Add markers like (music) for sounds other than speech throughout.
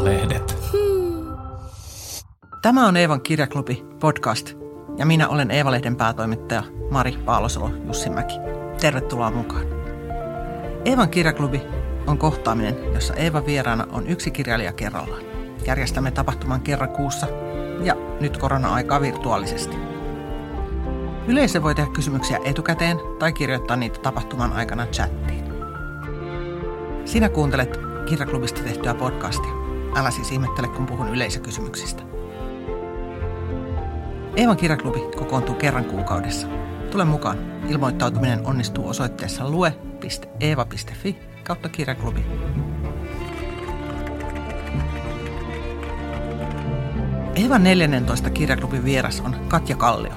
Eeva-lehdet. Tämä on Eevan kirjaklubi podcast ja minä olen Eeva-lehden päätoimittaja Mari Paalosolo Jussimäki. Tervetuloa mukaan. Eevan kirjaklubi on kohtaaminen, jossa Eeva vieraana on yksi kirjailija kerrallaan. Järjestämme tapahtuman kerran kuussa ja nyt korona-aikaa virtuaalisesti. Yleisö voi tehdä kysymyksiä etukäteen tai kirjoittaa niitä tapahtuman aikana chattiin. Sinä kuuntelet kirjaklubista tehtyä podcastia. Älä siis ihmettele, kun puhun yleisökysymyksistä. Eevan kirjaklubi kokoontuu kerran kuukaudessa. Tule mukaan. Ilmoittautuminen onnistuu osoitteessa lue.eeva.fi kautta kirjaklubi. Eevan 14 kirjaklubin vieras on Katja Kallio.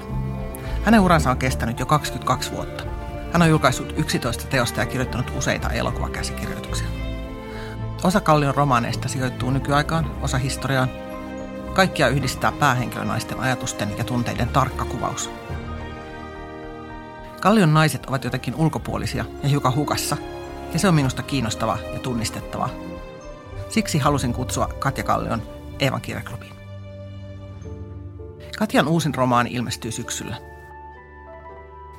Hänen uransa on kestänyt jo 22 vuotta. Hän on julkaissut 11 teosta ja kirjoittanut useita elokuvakäsikirjoituksia. Osa Kallion romaaneista sijoittuu nykyaikaan, osa historiaan. Kaikkia yhdistää päähenkilönaisten ajatusten ja tunteiden tarkka kuvaus. Kallion naiset ovat jotenkin ulkopuolisia ja hiukan hukassa, ja se on minusta kiinnostavaa ja tunnistettavaa. Siksi halusin kutsua Katja Kallion Eevan kirjaklubiin. Katjan uusin romaani ilmestyy syksyllä.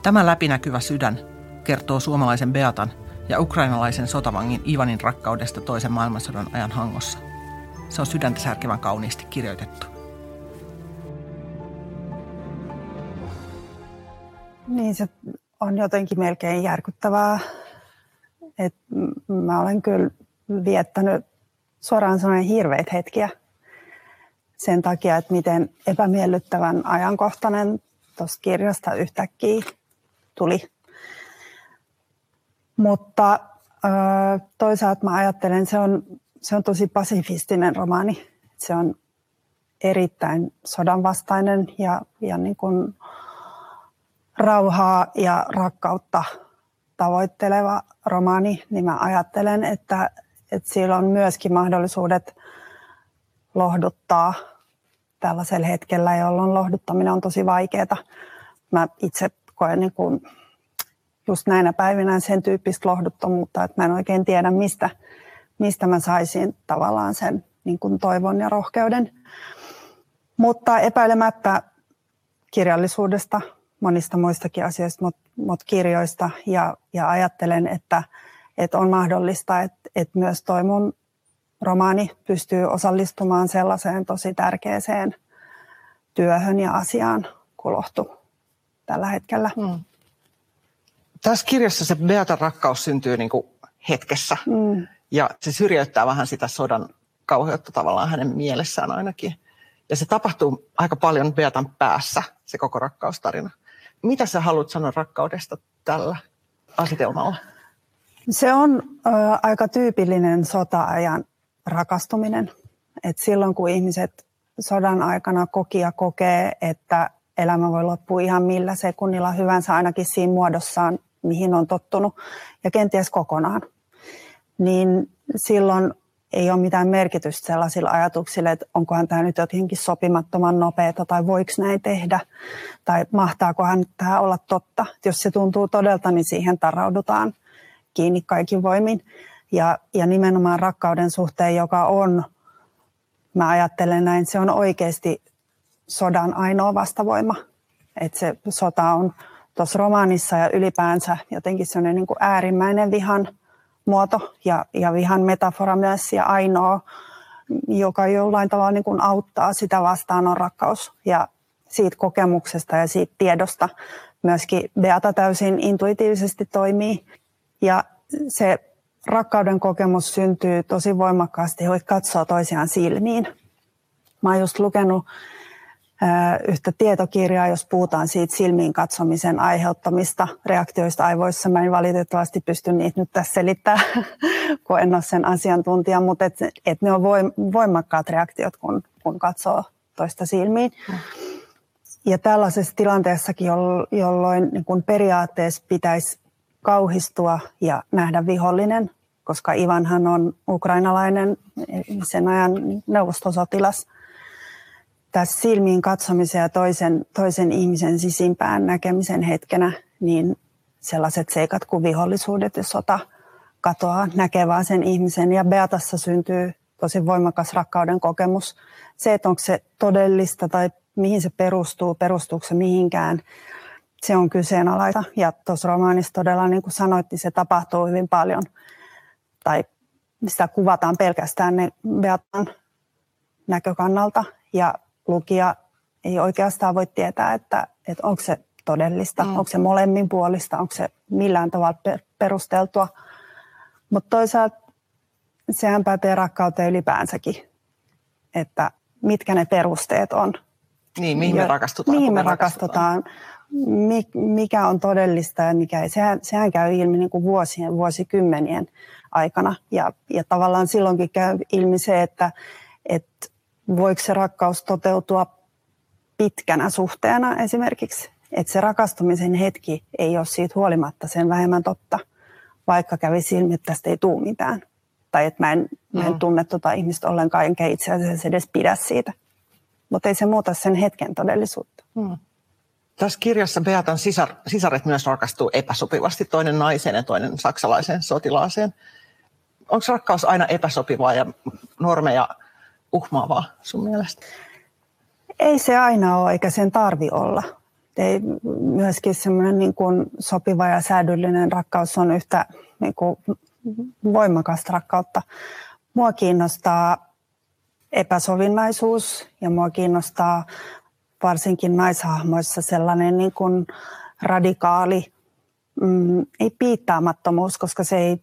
Tämä läpinäkyvä sydän kertoo suomalaisen Beatan ja ukrainalaisen sotavangin Ivanin rakkaudesta toisen maailmansodan ajan hangossa. Se on sydäntä särkevän kauniisti kirjoitettu. Niin se on jotenkin melkein järkyttävää. Et mä olen kyllä viettänyt suoraan sanoen hirveitä hetkiä sen takia, että miten epämiellyttävän ajankohtainen tuosta kirjasta yhtäkkiä tuli. Mutta toisaalta mä ajattelen, se on, se on tosi pasifistinen romaani. Se on erittäin sodanvastainen ja, ja niin kuin rauhaa ja rakkautta tavoitteleva romaani, niin mä ajattelen, että, että sillä on myöskin mahdollisuudet lohduttaa tällaisella hetkellä, jolloin lohduttaminen on tosi vaikeaa. Mä itse koen niin kuin just näinä päivinä sen tyyppistä lohduttomuutta, että mä en oikein tiedä, mistä, mistä mä saisin tavallaan sen niin kuin toivon ja rohkeuden. Mutta epäilemättä kirjallisuudesta, monista muistakin asioista, mutta mut kirjoista ja, ja ajattelen, että, että on mahdollista, että, että myös toi mun romaani pystyy osallistumaan sellaiseen tosi tärkeäseen työhön ja asiaan kuin lohtu tällä hetkellä. Hmm. Tässä kirjassa se Beatan rakkaus syntyy niin kuin hetkessä hmm. ja se syrjäyttää vähän sitä sodan kauheutta tavallaan hänen mielessään ainakin. Ja se tapahtuu aika paljon Beatan päässä, se koko rakkaustarina. Mitä sä haluat sanoa rakkaudesta tällä asetelmalla? Se on ö, aika tyypillinen sota-ajan rakastuminen. Et silloin kun ihmiset sodan aikana koki ja kokee, että elämä voi loppua ihan millä sekunnilla hyvänsä ainakin siinä muodossaan, mihin on tottunut, ja kenties kokonaan, niin silloin ei ole mitään merkitystä sellaisilla ajatuksilla, että onkohan tämä nyt jotenkin sopimattoman nopeata tai voiko näin tehdä tai mahtaakohan tämä olla totta. Jos se tuntuu todelta, niin siihen taraudutaan kiinni kaikin voimin. Ja, ja nimenomaan rakkauden suhteen, joka on, mä ajattelen näin, se on oikeasti sodan ainoa vastavoima. Että se sota on tuossa romaanissa ja ylipäänsä jotenkin sellainen niin kuin äärimmäinen vihan muoto ja, ja vihan metafora myös ja ainoa, joka jollain tavalla niin kuin auttaa sitä vastaan on rakkaus. Ja siitä kokemuksesta ja siitä tiedosta myöskin Beata täysin intuitiivisesti toimii. Ja se rakkauden kokemus syntyy tosi voimakkaasti, voit katsoa toisiaan silmiin. Mä oon just lukenut yhtä tietokirjaa, jos puhutaan siitä silmiin katsomisen aiheuttamista reaktioista aivoissa. Mä en valitettavasti pysty niitä nyt tässä selittämään, (laughs) kun en ole sen asiantuntija, mutta et, et ne on voimakkaat reaktiot, kun, kun katsoo toista silmiin. Ja tällaisessa tilanteessakin, jolloin niin kun periaatteessa pitäisi kauhistua ja nähdä vihollinen, koska Ivanhan on ukrainalainen sen ajan neuvostosotilas – tässä silmiin katsomisen ja toisen, toisen ihmisen sisimpään näkemisen hetkenä, niin sellaiset seikat kuin vihollisuudet ja sota katoaa näkevää sen ihmisen. Ja Beatassa syntyy tosi voimakas rakkauden kokemus. Se, että onko se todellista tai mihin se perustuu, perustuuko se mihinkään, se on kyseenalaista. Ja tuossa romaanissa todella, niin kuin sanoit, niin se tapahtuu hyvin paljon. Tai sitä kuvataan pelkästään ne Beatan näkökannalta. Ja lukija ei oikeastaan voi tietää, että, että onko se todellista, mm. onko se molemmin puolista, onko se millään tavalla perusteltua. Mutta toisaalta sehän pätee rakkauteen ylipäänsäkin, että mitkä ne perusteet on. Niin, mihin me rakastutaan. Mihin me, me rakastutaan, mikä on todellista ja mikä ei. Sehän, sehän käy ilmi niin kuin vuosien, vuosikymmenien aikana. Ja, ja tavallaan silloinkin käy ilmi se, että, että voiko se rakkaus toteutua pitkänä suhteena esimerkiksi. Että se rakastumisen hetki ei ole siitä huolimatta sen vähemmän totta, vaikka kävisi ilmi, että tästä ei tule mitään. Tai että mä en, mm. mä en tunne tuota ihmistä ollenkaan, enkä itse asiassa edes pidä siitä. Mutta ei se muuta sen hetken todellisuutta. Mm. Tässä kirjassa Beatan sisar, sisaret myös rakastuu epäsopivasti, toinen naiseen ja toinen saksalaiseen sotilaaseen. Onko rakkaus aina epäsopivaa ja normeja uhmaavaa sun mielestä? Ei se aina ole, eikä sen tarvi olla. Ei, myöskin semmoinen niin kuin sopiva ja säädyllinen rakkaus on yhtä niin kuin voimakasta rakkautta. Mua kiinnostaa epäsovinnaisuus ja mua kiinnostaa varsinkin naishahmoissa sellainen niin kuin radikaali, mm, ei piittaamattomuus, koska se ei,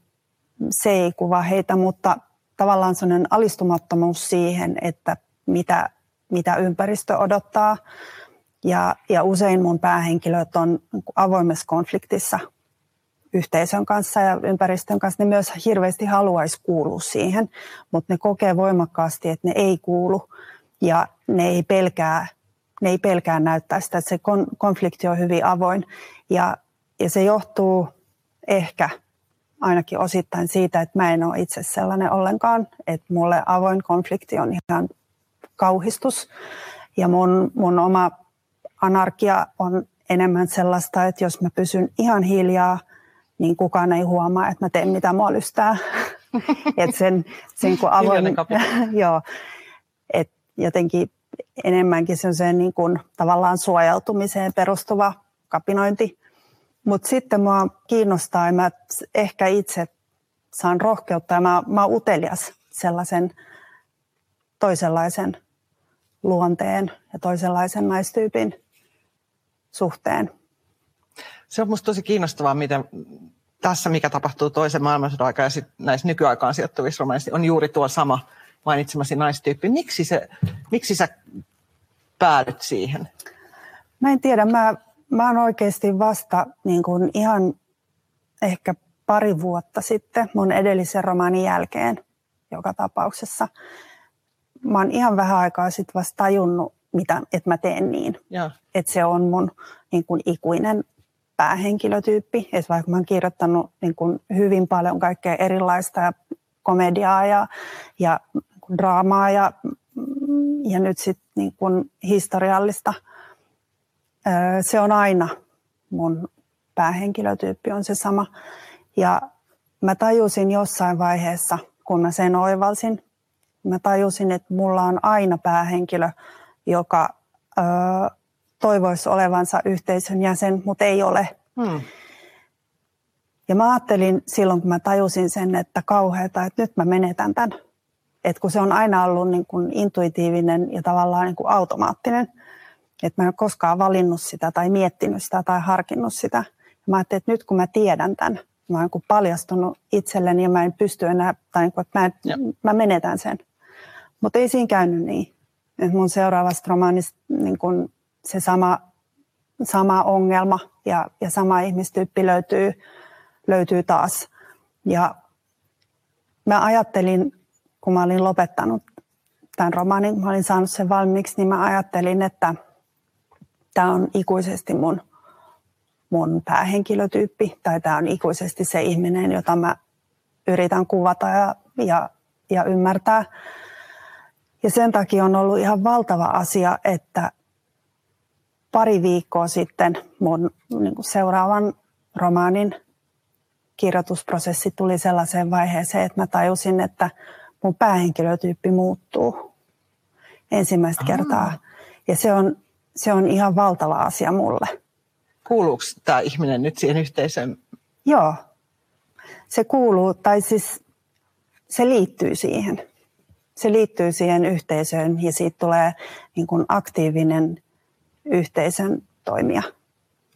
se ei kuva heitä, mutta tavallaan sellainen alistumattomuus siihen, että mitä, mitä ympäristö odottaa. Ja, ja usein mun päähenkilöt on avoimessa konfliktissa yhteisön kanssa ja ympäristön kanssa, ne myös hirveästi haluaisi kuulua siihen, mutta ne kokee voimakkaasti, että ne ei kuulu ja ne ei pelkää, ne ei pelkää näyttää sitä, että se konflikti on hyvin avoin ja, ja se johtuu ehkä ainakin osittain siitä, että mä en ole itse sellainen ollenkaan, että mulle avoin konflikti on ihan kauhistus ja mun, mun oma anarkia on enemmän sellaista, että jos mä pysyn ihan hiljaa – niin kukaan ei huomaa, että mä teen mitä mua lystää. (laughs) että sen, sen kun avoin, (laughs) joo, et jotenkin enemmänkin se niin kuin tavallaan suojeltumiseen perustuva kapinointi. Mutta sitten mua kiinnostaa ja mä ehkä itse saan rohkeutta ja mä, mä oon utelias sellaisen toisenlaisen luonteen ja toisenlaisen naistyypin suhteen. Se on minusta tosi kiinnostavaa, miten tässä, mikä tapahtuu toisen maailmansodan aikana ja sitten näissä nykyaikaan sijoittuvissa romaneissa, on juuri tuo sama mainitsemasi naistyyppi. Miksi, se, miksi sä päädyt siihen? Mä en tiedä. Mä, mä oon oikeasti vasta niin kuin ihan ehkä pari vuotta sitten mun edellisen romaanin jälkeen joka tapauksessa. Mä oon ihan vähän aikaa sitten vasta tajunnut, mitä, että mä teen niin. Että se on mun niin kuin ikuinen päähenkilötyyppi. Et vaikka mä oon kirjoittanut niin kuin hyvin paljon kaikkea erilaista ja komediaa ja, ja niin draamaa ja, ja nyt sitten niin kuin historiallista, se on aina mun päähenkilötyyppi on se sama. Ja mä tajusin jossain vaiheessa, kun mä sen oivalsin, mä tajusin, että mulla on aina päähenkilö, joka toivoisi olevansa yhteisön jäsen, mutta ei ole. Hmm. Ja mä ajattelin silloin, kun mä tajusin sen, että kauheata, että nyt mä menetän tämän. Että kun se on aina ollut niin kuin intuitiivinen ja tavallaan niin kuin automaattinen, että mä en ole koskaan valinnut sitä tai miettinyt sitä tai harkinnut sitä. Ja mä ajattelin, että nyt kun mä tiedän tämän, mä oon niin paljastunut itselleni ja mä en pysty enää, tai niin kuin, että mä, en, mä menetän sen. Mutta ei siinä käynyt niin. Et mun seuraavasta romaanista niin kuin se sama, sama ongelma ja, ja sama ihmistyyppi löytyy, löytyy taas. Ja mä ajattelin, kun mä olin lopettanut tämän romaanin, kun mä olin saanut sen valmiiksi, niin mä ajattelin, että tämä on ikuisesti mun, mun päähenkilötyyppi, tai tämä on ikuisesti se ihminen, jota mä yritän kuvata ja, ja, ja ymmärtää. Ja sen takia on ollut ihan valtava asia, että pari viikkoa sitten mun niin kuin seuraavan romaanin kirjoitusprosessi tuli sellaiseen vaiheeseen, että mä tajusin, että mun päähenkilötyyppi muuttuu ensimmäistä Aa. kertaa. Ja se on, se on ihan valtava asia mulle. Kuuluuko tämä ihminen nyt siihen yhteisöön? Joo, se kuuluu, tai siis se liittyy siihen. Se liittyy siihen yhteisöön ja siitä tulee niin kuin aktiivinen yhteisön toimija.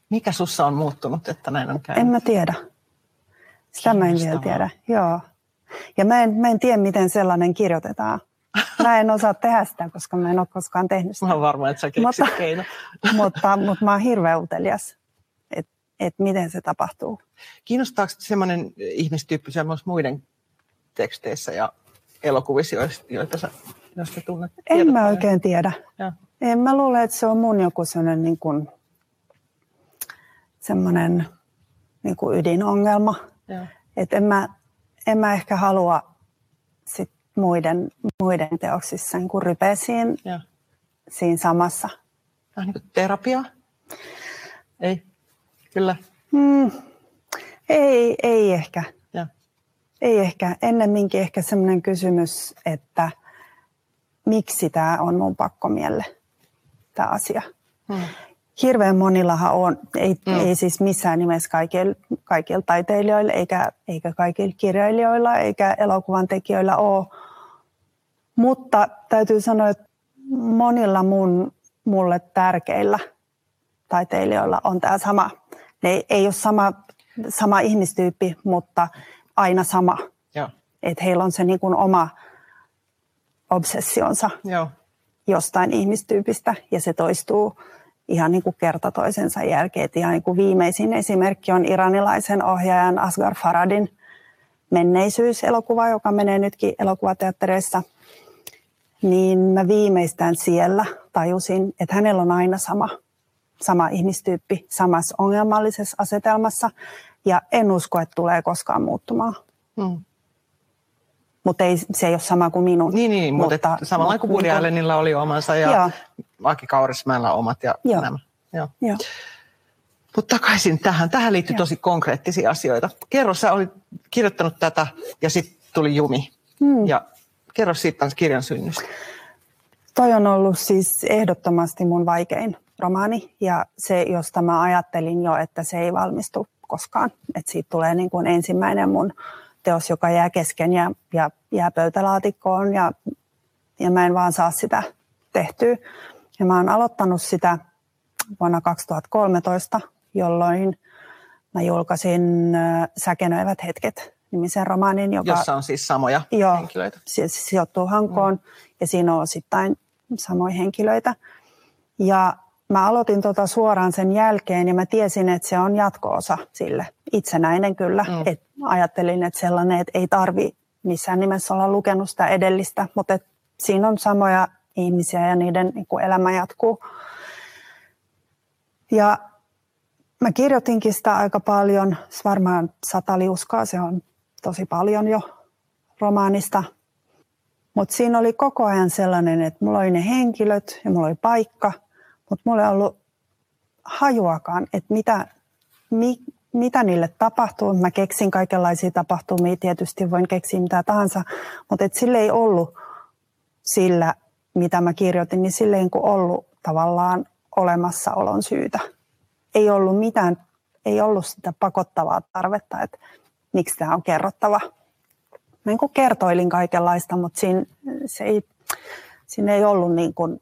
Mikä sussa on muuttunut, että näin on käynyt? En mä tiedä. Sitä mä en vielä tiedä. Joo. Ja mä en, mä en tiedä, miten sellainen kirjoitetaan. Mä en osaa tehdä sitä, koska mä en ole koskaan tehnyt sitä. Mä oon varma, että sä keksit Mutta- keino. (laughs) mutta, mutta mä oon hirveän utelias, että et miten se tapahtuu. Kiinnostaako semmoinen ihmistyyppi semmoisissa muiden teksteissä ja elokuvissa, joita sä, joista tunnet? En mä oikein tiedä. Joo. En mä luule, että se on mun joku sellainen niin kuin, semmoinen niin kuin ydinongelma. Joo. Et en, mä, en mä ehkä halua sit muiden, muiden teoksissa niin kuin rypeä siinä, samassa. Vähän niin kuin terapia? Ei? Kyllä. Hmm, ei, ei ehkä. Joo. Ei ehkä. Ennemminkin ehkä sellainen kysymys, että miksi tämä on mun pakkomielle, tämä asia. Hmm. Hirveän monillahan on, ei, Mm. mm. ei siis missään nimessä kaikilla, kaikilla taiteilijoilla, eikä, eikä kaikilla kirjailijoilla, eikä elokuvan tekijöillä ole. Mutta täytyy sanoa, että monilla mun, mulle tärkeillä taiteilijoilla on tämä sama. Ne ei ole sama, sama ihmistyyppi, mutta aina sama. Joo. Että heillä on se niin kuin oma obsessionsa Joo. jostain ihmistyypistä ja se toistuu ihan niin kuin kerta toisensa jälkeen. Et ihan niin kuin viimeisin esimerkki on iranilaisen ohjaajan Asghar Faradin Menneisyys-elokuva, joka menee nytkin elokuvateattereissa. Niin mä viimeistään siellä tajusin, että hänellä on aina sama, sama ihmistyyppi samassa ongelmallisessa asetelmassa. Ja en usko, että tulee koskaan muuttumaan. Hmm. Mutta ei, se ei ole sama kuin minun. Niin, niin mutta, mutta samalla kuin Woody niin kuin- Allenilla oli omansa ja Joo. Aki Kaurismäellä omat ja Joo. nämä. Joo. Joo. Mutta takaisin tähän. Tähän liittyy Joo. tosi konkreettisia asioita. Kerro, sä olit kirjoittanut tätä ja sitten tuli Jumi. Hmm. Ja kerro siitä tämän kirjan synnystä. Toi on ollut siis ehdottomasti mun vaikein romaani ja se, josta mä ajattelin jo, että se ei valmistu koskaan. Että siitä tulee niin kuin ensimmäinen mun teos, joka jää kesken ja, ja jää pöytälaatikkoon ja, ja mä en vaan saa sitä tehtyä. Ja mä oon aloittanut sitä vuonna 2013, jolloin mä julkaisin Säkenöivät hetket nimisen romaanin, joka Jossa on siis samoja Joo. henkilöitä. se sijoittuu Hankoon mm. ja siinä on osittain samoja henkilöitä. Ja mä aloitin tota suoraan sen jälkeen ja mä tiesin, että se on jatko-osa sille. Itsenäinen kyllä. Mm. Et ajattelin, että sellainen, että ei tarvi missään nimessä olla lukenut sitä edellistä, mutta et siinä on samoja ihmisiä ja niiden niin kuin elämä jatkuu. Ja mä kirjoitinkin sitä aika paljon, varmaan sata liuskaa, se on tosi paljon jo romaanista. Mutta siinä oli koko ajan sellainen, että mulla oli ne henkilöt ja mulla oli paikka, mutta mulla ei ollut hajuakaan, että mitä, mi, mitä niille tapahtuu. Mä keksin kaikenlaisia tapahtumia, tietysti voin keksiä mitä tahansa, mutta et sille ei ollut sillä, mitä mä kirjoitin, niin sille ei niinku ollut tavallaan olemassaolon syytä. Ei ollut mitään, ei ollut sitä pakottavaa tarvetta, että miksi tämä on kerrottava. Mä niin kuin kertoilin kaikenlaista, mutta siinä, se ei, siinä ei ollut niin kuin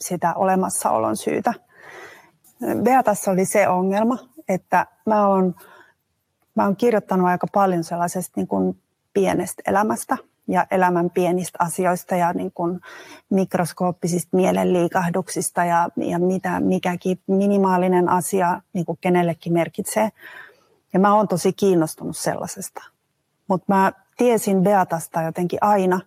sitä olemassaolon syytä. Beatassa oli se ongelma, että mä oon, mä oon kirjoittanut aika paljon sellaisesta niin kuin pienestä elämästä ja elämän pienistä asioista ja niin kuin mikroskooppisista mielenliikahduksista ja, ja mitä mikäkin minimaalinen asia niin kuin kenellekin merkitsee. Ja mä oon tosi kiinnostunut sellaisesta. Mutta mä tiesin Beatasta jotenkin aina,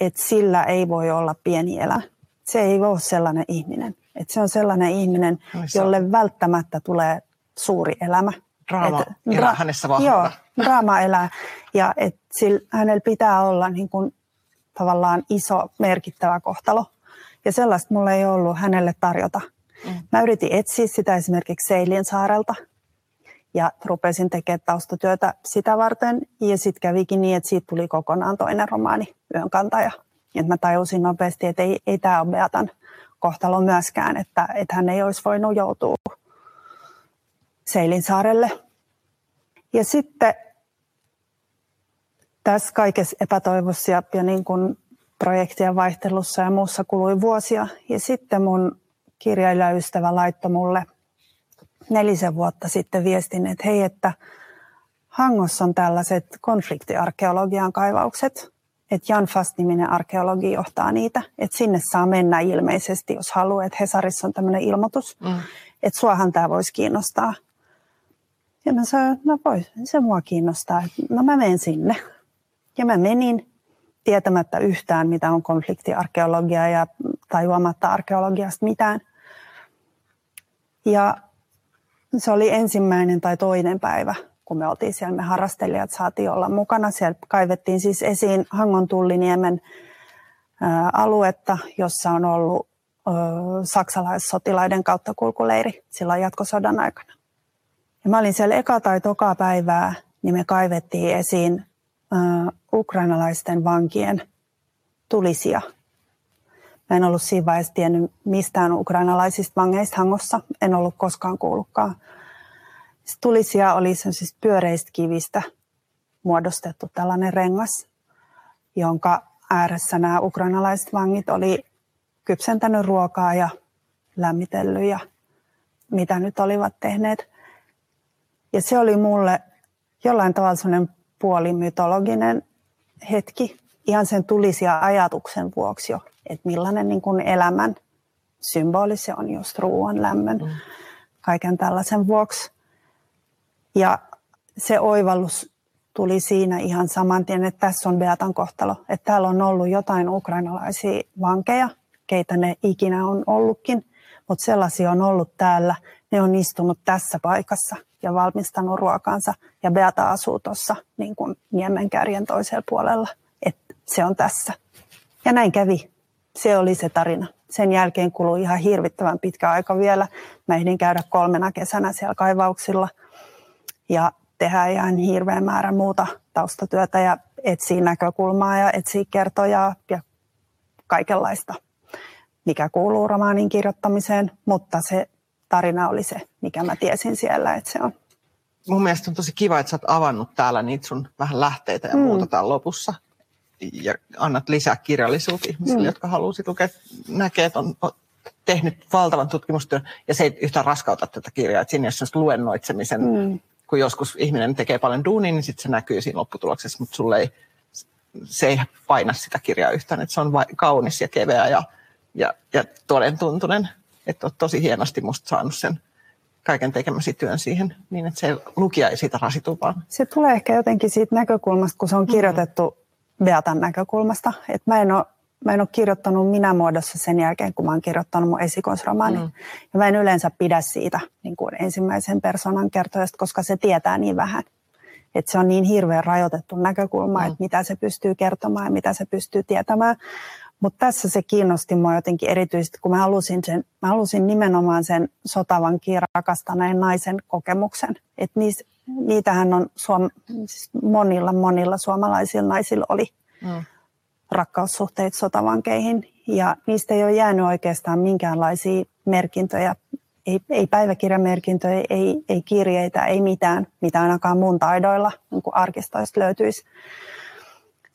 että sillä ei voi olla pieni elämä. Se ei voi olla sellainen ihminen. Et se on sellainen ihminen, se- jolle välttämättä tulee suuri elämä. Draama Et elää hänessä vahvana. Joo, draama elää. Ja et sillä, hänellä pitää olla niin kuin, tavallaan iso, merkittävä kohtalo. Ja sellaista mulla ei ollut hänelle tarjota. Mm. Mä yritin etsiä sitä esimerkiksi Seilin saarelta. Ja rupesin tekemään taustatyötä sitä varten. Ja sitten kävikin niin, että siitä tuli kokonaan toinen romaani, Yön kantaja. Ja mä tajusin nopeasti, että ei, ei tämä ole Beatan kohtalo myöskään, että, että hän ei olisi voinut joutua Seilinsaarelle. Ja sitten tässä kaikessa epätoivossa ja, ja niin kuin projektien vaihtelussa ja muussa kului vuosia. Ja sitten mun kirjailijaystävä laittoi mulle nelisen vuotta sitten viestin, että hei, että Hangossa on tällaiset konfliktiarkeologian kaivaukset, että Jan Fast-niminen arkeologi johtaa niitä, että sinne saa mennä ilmeisesti, jos haluaa, että Hesarissa on tämmöinen ilmoitus, mm. että suahan tämä voisi kiinnostaa. Ja mä sanoin, no voi, se mua kiinnostaa, no mä menen sinne. Ja mä menin tietämättä yhtään, mitä on konfliktiarkeologia ja tajuamatta arkeologiasta mitään. Ja se oli ensimmäinen tai toinen päivä, kun me oltiin siellä, me harrastelijat saatiin olla mukana. Siellä kaivettiin siis esiin Hangon Tulliniemen aluetta, jossa on ollut saksalaissotilaiden kulkuleiri silloin jatkosodan aikana. Ja mä olin siellä eka tai toka päivää, niin me kaivettiin esiin ukrainalaisten vankien tulisia. Mä en ollut siinä vaiheessa tiennyt mistään ukrainalaisista vangeista Hangossa. En ollut koskaan kuullutkaan. Sitten tulisia oli siis pyöreistä kivistä muodostettu tällainen rengas, jonka ääressä nämä ukrainalaiset vangit oli kypsentänyt ruokaa ja lämmitellyt ja mitä nyt olivat tehneet. Ja se oli mulle jollain tavalla sellainen puolimytologinen hetki ihan sen tulisia ajatuksen vuoksi jo, että millainen niin kuin elämän symboli se on just ruoan, lämmön, mm. kaiken tällaisen vuoksi. Ja se oivallus tuli siinä ihan saman tien, että tässä on Beatan kohtalo. Että täällä on ollut jotain ukrainalaisia vankeja, keitä ne ikinä on ollutkin, mutta sellaisia on ollut täällä. Ne on istunut tässä paikassa ja valmistanut ruokansa. Ja Beata asuu tuossa niin kuin Niemenkärjen toisella puolella. Se on tässä. Ja näin kävi. Se oli se tarina. Sen jälkeen kului ihan hirvittävän pitkä aika vielä. Mä ehdin käydä kolmena kesänä siellä kaivauksilla ja tehdä ihan hirveän määrä muuta taustatyötä ja etsiä näkökulmaa ja etsiä kertoja ja kaikenlaista, mikä kuuluu romaanin kirjoittamiseen, mutta se tarina oli se, mikä mä tiesin siellä, että se on. Mun mielestä on tosi kiva, että sä oot avannut täällä niitä sun vähän lähteitä ja mm. muuta täällä lopussa. Ja annat lisää kirjallisuutta ihmisille, mm. jotka haluaisi lukea, näkee, että on, on tehnyt valtavan tutkimustyön ja se ei yhtään raskauta tätä kirjaa. Että siinä on luennoitsemisen, mm. kun joskus ihminen tekee paljon duunia, niin sitten se näkyy siinä lopputuloksessa, mutta sulle ei, se ei paina sitä kirjaa yhtään. Että se on kaunis ja keveä ja, ja, ja toden tuntunen että olet tosi hienosti musta saanut sen kaiken tekemäsi työn siihen, niin että se lukija ei siitä rasitu vaan. Se tulee ehkä jotenkin siitä näkökulmasta, kun se on mm-hmm. kirjoitettu. Beatan näkökulmasta. Että mä en ole Mä en ole kirjoittanut minä muodossa sen jälkeen, kun mä oon kirjoittanut mun esikoisromaani. Mm. Ja mä en yleensä pidä siitä niin kuin ensimmäisen persoonan kertojasta, koska se tietää niin vähän. Että se on niin hirveän rajoitettu näkökulma, mm. että mitä se pystyy kertomaan ja mitä se pystyy tietämään. Mutta tässä se kiinnosti mua jotenkin erityisesti, kun mä halusin, sen, mä halusin nimenomaan sen sotavankin rakastaneen naisen kokemuksen. Että niitähän on suom, siis monilla, monilla suomalaisilla naisilla oli mm. rakkaussuhteet sotavankeihin. Ja niistä ei ole jäänyt oikeastaan minkäänlaisia merkintöjä. Ei, ei päiväkirjamerkintöjä, ei, ei kirjeitä, ei mitään, mitä ainakaan mun taidoilla niin arkistoista löytyisi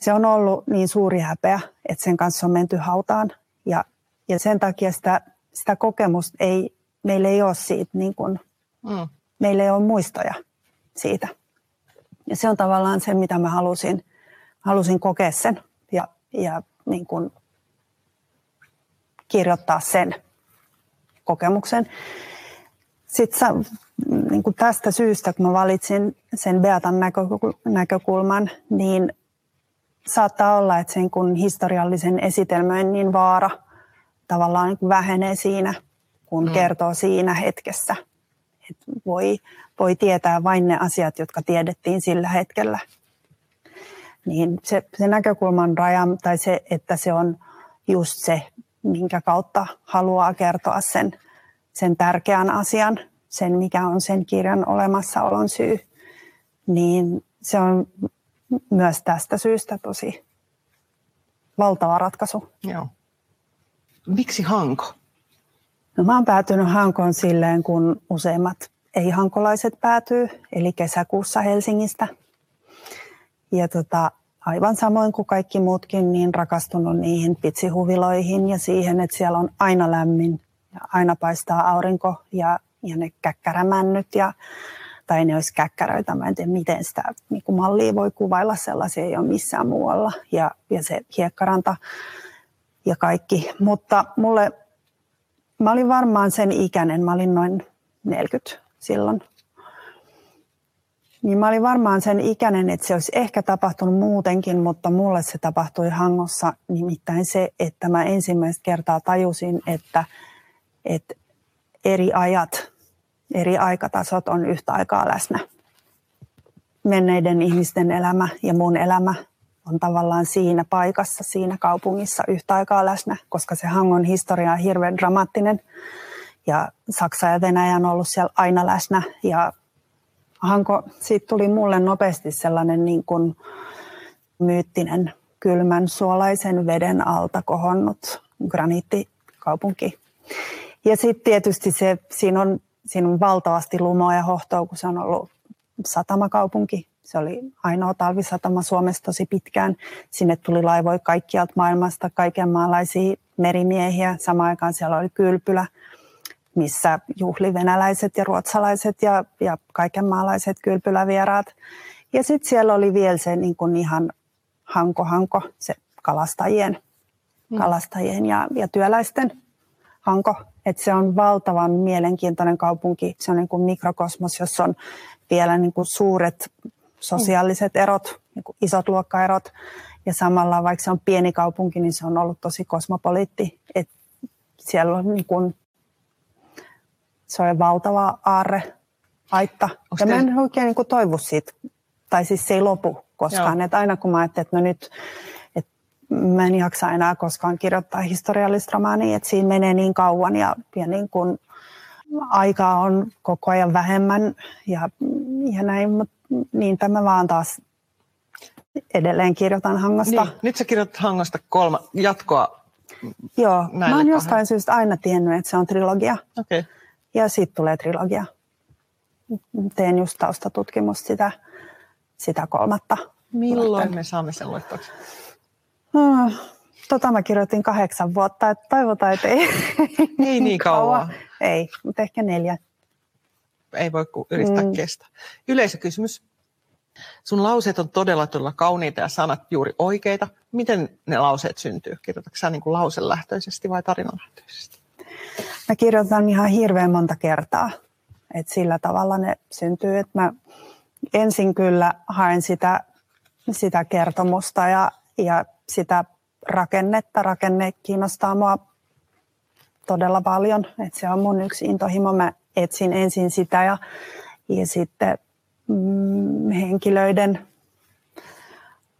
se on ollut niin suuri häpeä, että sen kanssa on menty hautaan. Ja, ja sen takia sitä, sitä kokemusta ei, meillä ei ole siitä, niin kuin, mm. meillä ei ole muistoja siitä. Ja se on tavallaan se, mitä mä halusin, halusin kokea sen ja, ja niin kuin kirjoittaa sen kokemuksen. Sitten niin kuin tästä syystä, kun mä valitsin sen Beatan näkökulman, niin saattaa olla, että sen kun historiallisen esitelmöinnin vaara tavallaan niin vähenee siinä, kun mm. kertoo siinä hetkessä. Et voi, voi tietää vain ne asiat, jotka tiedettiin sillä hetkellä. Niin se, se näkökulman raja tai se, että se on just se, minkä kautta haluaa kertoa sen, sen tärkeän asian, sen, mikä on sen kirjan olemassaolon syy, niin se on myös tästä syystä tosi valtava ratkaisu. Joo. Miksi Hanko? No mä oon päätynyt Hankoon silleen, kun useimmat ei-hankolaiset päätyy, eli kesäkuussa Helsingistä. Ja tota, aivan samoin kuin kaikki muutkin, niin rakastunut niihin pitsihuviloihin ja siihen, että siellä on aina lämmin ja aina paistaa aurinko ja, ja ne käkkärämännyt ja tai ne olisi käkkäröitä. Mä en tiedä, miten sitä niin kuin mallia voi kuvailla, sellaisia ei ole missään muualla. Ja, ja se hiekkaranta ja kaikki. Mutta mulle, mä olin varmaan sen ikäinen, mä olin noin 40 silloin. Niin mä olin varmaan sen ikäinen, että se olisi ehkä tapahtunut muutenkin, mutta mulle se tapahtui Hangossa nimittäin se, että mä ensimmäistä kertaa tajusin, että, että eri ajat, eri aikatasot on yhtä aikaa läsnä. Menneiden ihmisten elämä ja mun elämä on tavallaan siinä paikassa, siinä kaupungissa yhtä aikaa läsnä, koska se Hangon historia on hirveän dramaattinen. Ja Saksa ja Venäjä on ollut siellä aina läsnä ja Hanko, siitä tuli mulle nopeasti sellainen niin kuin myyttinen kylmän suolaisen veden alta kohonnut graniittikaupunki. Ja sitten tietysti se, siinä on, siinä on valtavasti lumoa ja hohtoa, kun se on ollut satamakaupunki. Se oli ainoa talvisatama Suomessa tosi pitkään. Sinne tuli laivoja kaikkialta maailmasta, kaikenmaalaisia merimiehiä. Samaan aikaan siellä oli kylpylä – missä juhli venäläiset ja ruotsalaiset ja, ja kaikenmaalaiset kylpylävieraat. Ja sitten siellä oli vielä se niin kuin ihan hanko-hanko, se kalastajien, mm. kalastajien ja, ja työläisten hanko. Et se on valtavan mielenkiintoinen kaupunki. Se on niin kuin mikrokosmos, jossa on vielä niin kuin suuret sosiaaliset erot, niin kuin isot luokkaerot. Ja samalla, vaikka se on pieni kaupunki, niin se on ollut tosi kosmopoliitti. Et siellä on niin kuin se on valtava aarre, haitta. Onks ja te... mä en oikein niin kuin toivu siitä, tai siis se ei lopu koskaan. Että aina kun mä ajattelin, että no nyt, että mä en jaksa enää koskaan kirjoittaa historiallista romaania, että siinä menee niin kauan ja, ja niin kuin aikaa on koko ajan vähemmän ja, ja näin, mutta niin tämä vaan taas edelleen kirjoitan Hangosta. Niin, nyt sä kirjoitat Hangosta kolma, jatkoa Joo, mä oon jostain syystä aina tiennyt, että se on trilogia. Okay. Ja sitten tulee trilogia. Teen just taustatutkimusta sitä, sitä kolmatta. Milloin me saamme sen luettuaksi? No, tota mä kirjoitin kahdeksan vuotta, että toivotaan, että ei, ei niin kauan. Ei, mutta ehkä neljä. Ei voi yrittää mm. kestää. Yleisökysymys. Sun lauseet on todella, todella kauniita ja sanat juuri oikeita. Miten ne lauseet syntyy? Kirjoitatko sä niin kuin lauselähtöisesti vai tarinalähtöisesti? Mä kirjoitan ihan hirveän monta kertaa. Et sillä tavalla ne syntyy, että mä ensin kyllä haen sitä, sitä kertomusta ja, ja sitä rakennetta. Rakenne kiinnostaa mua todella paljon. Et se on mun yksi intohimo. Mä etsin ensin sitä ja, ja sitten mm, henkilöiden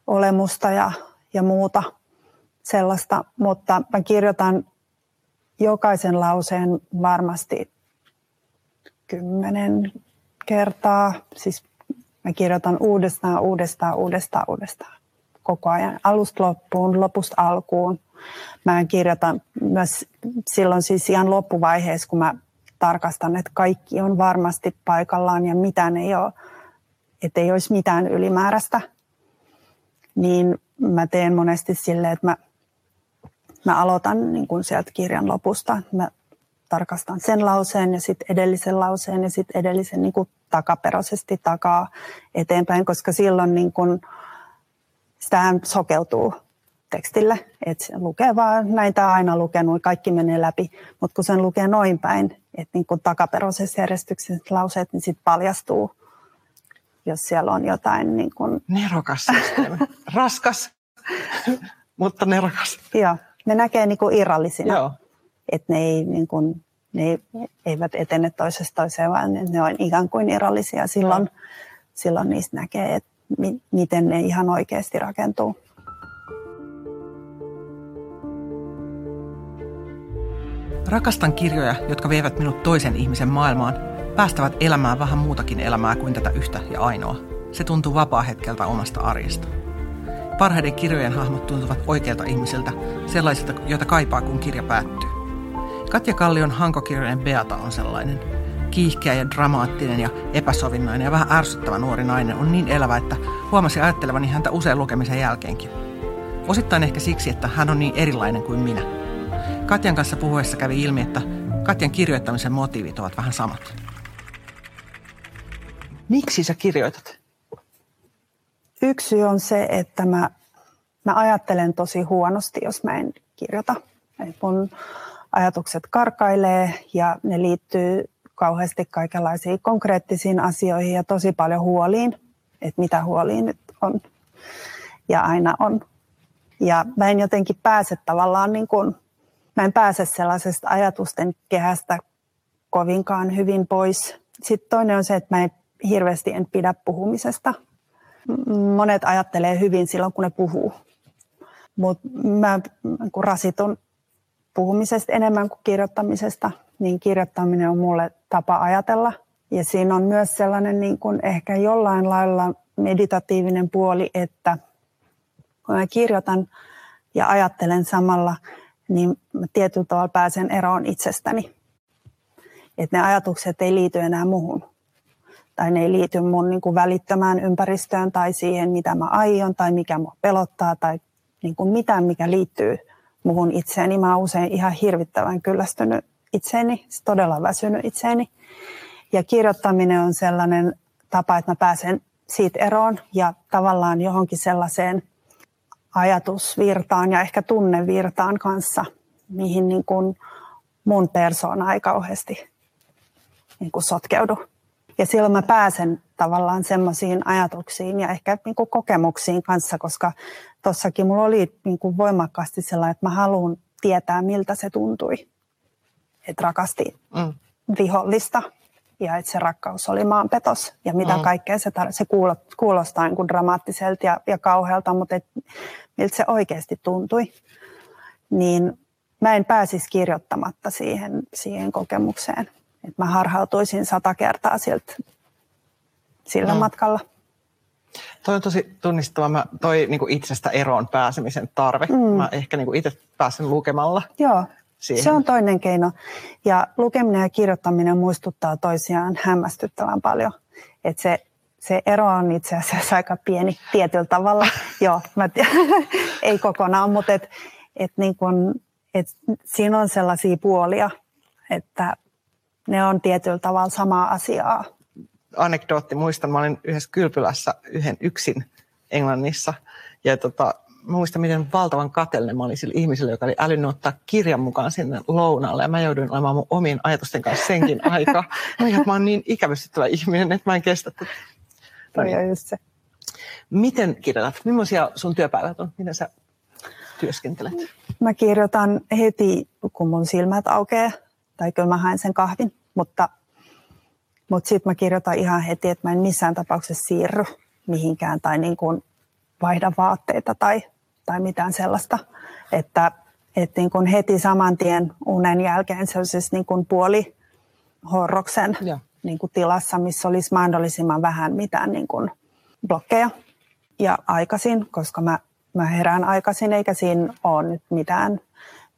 olemusta ja, ja muuta sellaista. Mutta mä kirjoitan jokaisen lauseen varmasti kymmenen kertaa. Siis mä kirjoitan uudestaan, uudestaan, uudestaan, uudestaan koko ajan. Alusta loppuun, lopusta alkuun. Mä kirjoitan myös silloin siis ihan loppuvaiheessa, kun mä tarkastan, että kaikki on varmasti paikallaan ja mitään ei ole, että ei olisi mitään ylimääräistä. Niin mä teen monesti silleen, että mä mä aloitan niin kuin sieltä kirjan lopusta. Mä tarkastan sen lauseen ja sitten edellisen lauseen ja sitten edellisen niin kuin takaperoisesti takaa eteenpäin, koska silloin niin kuin, sitähän sokeutuu tekstille. Että se lukee vaan, näitä aina lukenut, kaikki menee läpi. Mutta kun sen lukee noin päin, että niin takaperoisessa järjestyksessä lauseet, niin sitten paljastuu, jos siellä on jotain... Niin kuin... Nerokas Raskas, (laughs) mutta nerokas. Joo ne näkee niin kuin irrallisina. Joo. Että ne, ei, niin kuin, ne eivät etene toisesta toiseen, vaan ne on ikään kuin irrallisia. Silloin, silloin niistä näkee, että mi, miten ne ihan oikeasti rakentuu. Rakastan kirjoja, jotka vievät minut toisen ihmisen maailmaan, päästävät elämään vähän muutakin elämää kuin tätä yhtä ja ainoa. Se tuntuu vapaa-hetkeltä omasta arjesta. Parhaiden kirjojen hahmot tuntuvat oikeilta ihmisiltä, sellaisilta, joita kaipaa, kun kirja päättyy. Katja Kallion hankokirjojen Beata on sellainen. Kiihkeä ja dramaattinen ja epäsovinnainen ja vähän ärsyttävä nuori nainen on niin elävä, että huomasi ajattelevani häntä usein lukemisen jälkeenkin. Osittain ehkä siksi, että hän on niin erilainen kuin minä. Katjan kanssa puhuessa kävi ilmi, että Katjan kirjoittamisen motiivit ovat vähän samat. Miksi sä kirjoitat? Yksi syy on se, että mä, mä ajattelen tosi huonosti, jos mä en kirjoita. Mun ajatukset karkailee ja ne liittyy kauheasti kaikenlaisiin konkreettisiin asioihin ja tosi paljon huoliin, että mitä huoliin nyt on ja aina on. Ja mä en jotenkin pääse tavallaan, niin kuin, mä en pääse sellaisesta ajatusten kehästä kovinkaan hyvin pois. Sitten toinen on se, että mä en hirveästi en pidä puhumisesta. Monet ajattelee hyvin silloin, kun ne puhuu. Mutta mä kun rasitun puhumisesta enemmän kuin kirjoittamisesta, niin kirjoittaminen on mulle tapa ajatella. Ja siinä on myös sellainen niin kuin ehkä jollain lailla meditatiivinen puoli, että kun mä kirjoitan ja ajattelen samalla, niin mä tietyllä tavalla pääsen eroon itsestäni. Että ne ajatukset ei liity enää muuhun. Tai ne ei liity mun niin kuin välittömään ympäristöön tai siihen, mitä mä aion tai mikä mua pelottaa tai niin kuin mitään, mikä liittyy muhun itseeni. Mä oon usein ihan hirvittävän kyllästynyt itseeni, todella väsynyt itseeni. Ja kirjoittaminen on sellainen tapa, että mä pääsen siitä eroon ja tavallaan johonkin sellaiseen ajatusvirtaan ja ehkä tunnevirtaan kanssa, mihin niin kuin mun persoona ei kauheasti niin kuin sotkeudu. Ja silloin mä pääsen tavallaan semmoisiin ajatuksiin ja ehkä niin kuin kokemuksiin kanssa, koska tossakin mulla oli niin kuin voimakkaasti sellainen, että mä haluan tietää, miltä se tuntui. Että rakasti mm. vihollista ja että se rakkaus oli maanpetos ja mitä mm. kaikkea se, tar- se kuulostaa niin kuin dramaattiselta ja, ja kauhealta, mutta et, miltä se oikeasti tuntui. Niin mä en pääsisi kirjoittamatta siihen, siihen kokemukseen. Et mä harhautuisin sata kertaa siltä, sillä mm. matkalla. Toi on tosi tunnistava. Mä, toi niin itsestä eroon pääsemisen tarve. Mm. Mä ehkä niin itse pääsen lukemalla. Joo, siihen. se on toinen keino. Ja lukeminen ja kirjoittaminen muistuttaa toisiaan hämmästyttävän paljon. Et se, se ero on itse asiassa aika pieni tietyllä tavalla. (laughs) Joo, mä (laughs) ei kokonaan, mutta et, et niin kun, et siinä on sellaisia puolia, että ne on tietyllä tavalla samaa asiaa. Anekdootti, muistan, mä olin yhdessä kylpylässä yhden yksin Englannissa. Ja tota, mä muistan, miten valtavan katellinen mä olin sille ihmiselle, joka oli älynyt ottaa kirjan mukaan sinne lounalle. Ja mä jouduin olemaan mun omien ajatusten kanssa senkin (laughs) aika. Mä, että mä oon niin ikävystyttävä ihminen, että mä en kestä tätä. No niin. just se. Miten kirjoitat? Millaisia sun työpäivät on? Miten sä työskentelet? Mä kirjoitan heti, kun mun silmät aukeaa tai kyllä mä haen sen kahvin, mutta, mutta sitten mä kirjoitan ihan heti, että mä en missään tapauksessa siirry mihinkään tai niin kuin vaihda vaatteita tai, tai mitään sellaista, että, että niin kuin heti saman tien unen jälkeen se on siis niin kuin puoli horroksen niin kuin tilassa, missä olisi mahdollisimman vähän mitään niin kuin blokkeja. Ja aikaisin, koska mä, mä herään aikaisin eikä siinä ole nyt mitään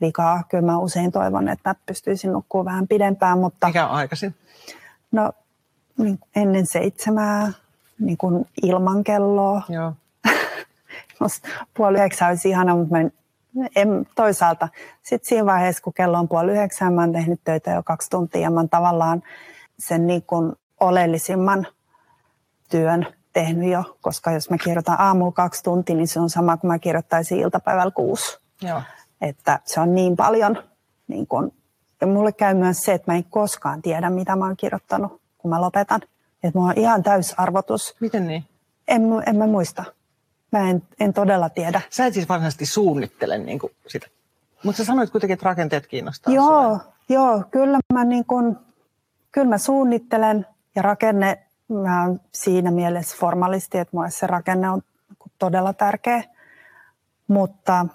vikaa. Kyllä mä usein toivon, että mä pystyisin nukkua vähän pidempään. Mutta, Mikä on aikaisin? No niin ennen seitsemää, niin kuin ilman kelloa. Joo. (laughs) puoli yhdeksän olisi ihana, mutta mä en, en, toisaalta sitten siinä vaiheessa, kun kello on puoli yhdeksän, mä oon tehnyt töitä jo kaksi tuntia ja mä oon tavallaan sen niin kuin oleellisimman työn tehnyt jo, koska jos mä kirjoitan aamulla kaksi tuntia, niin se on sama kuin mä kirjoittaisin iltapäivällä kuusi. Joo että se on niin paljon. Niin kun, ja mulle käy myös se, että mä en koskaan tiedä, mitä mä oon kirjoittanut, kun mä lopetan. Että mulla on ihan täysarvotus. Miten niin? En, en mä muista. Mä en, en todella tiedä. Sä et siis varsinaisesti suunnittele niin kuin sitä. Mutta sä sanoit kuitenkin, että rakenteet kiinnostaa Joo, joo kyllä, mä niin kun, kyllä mä suunnittelen ja rakenne, mä oon siinä mielessä formalisti, että mulle se rakenne on todella tärkeä. Mutta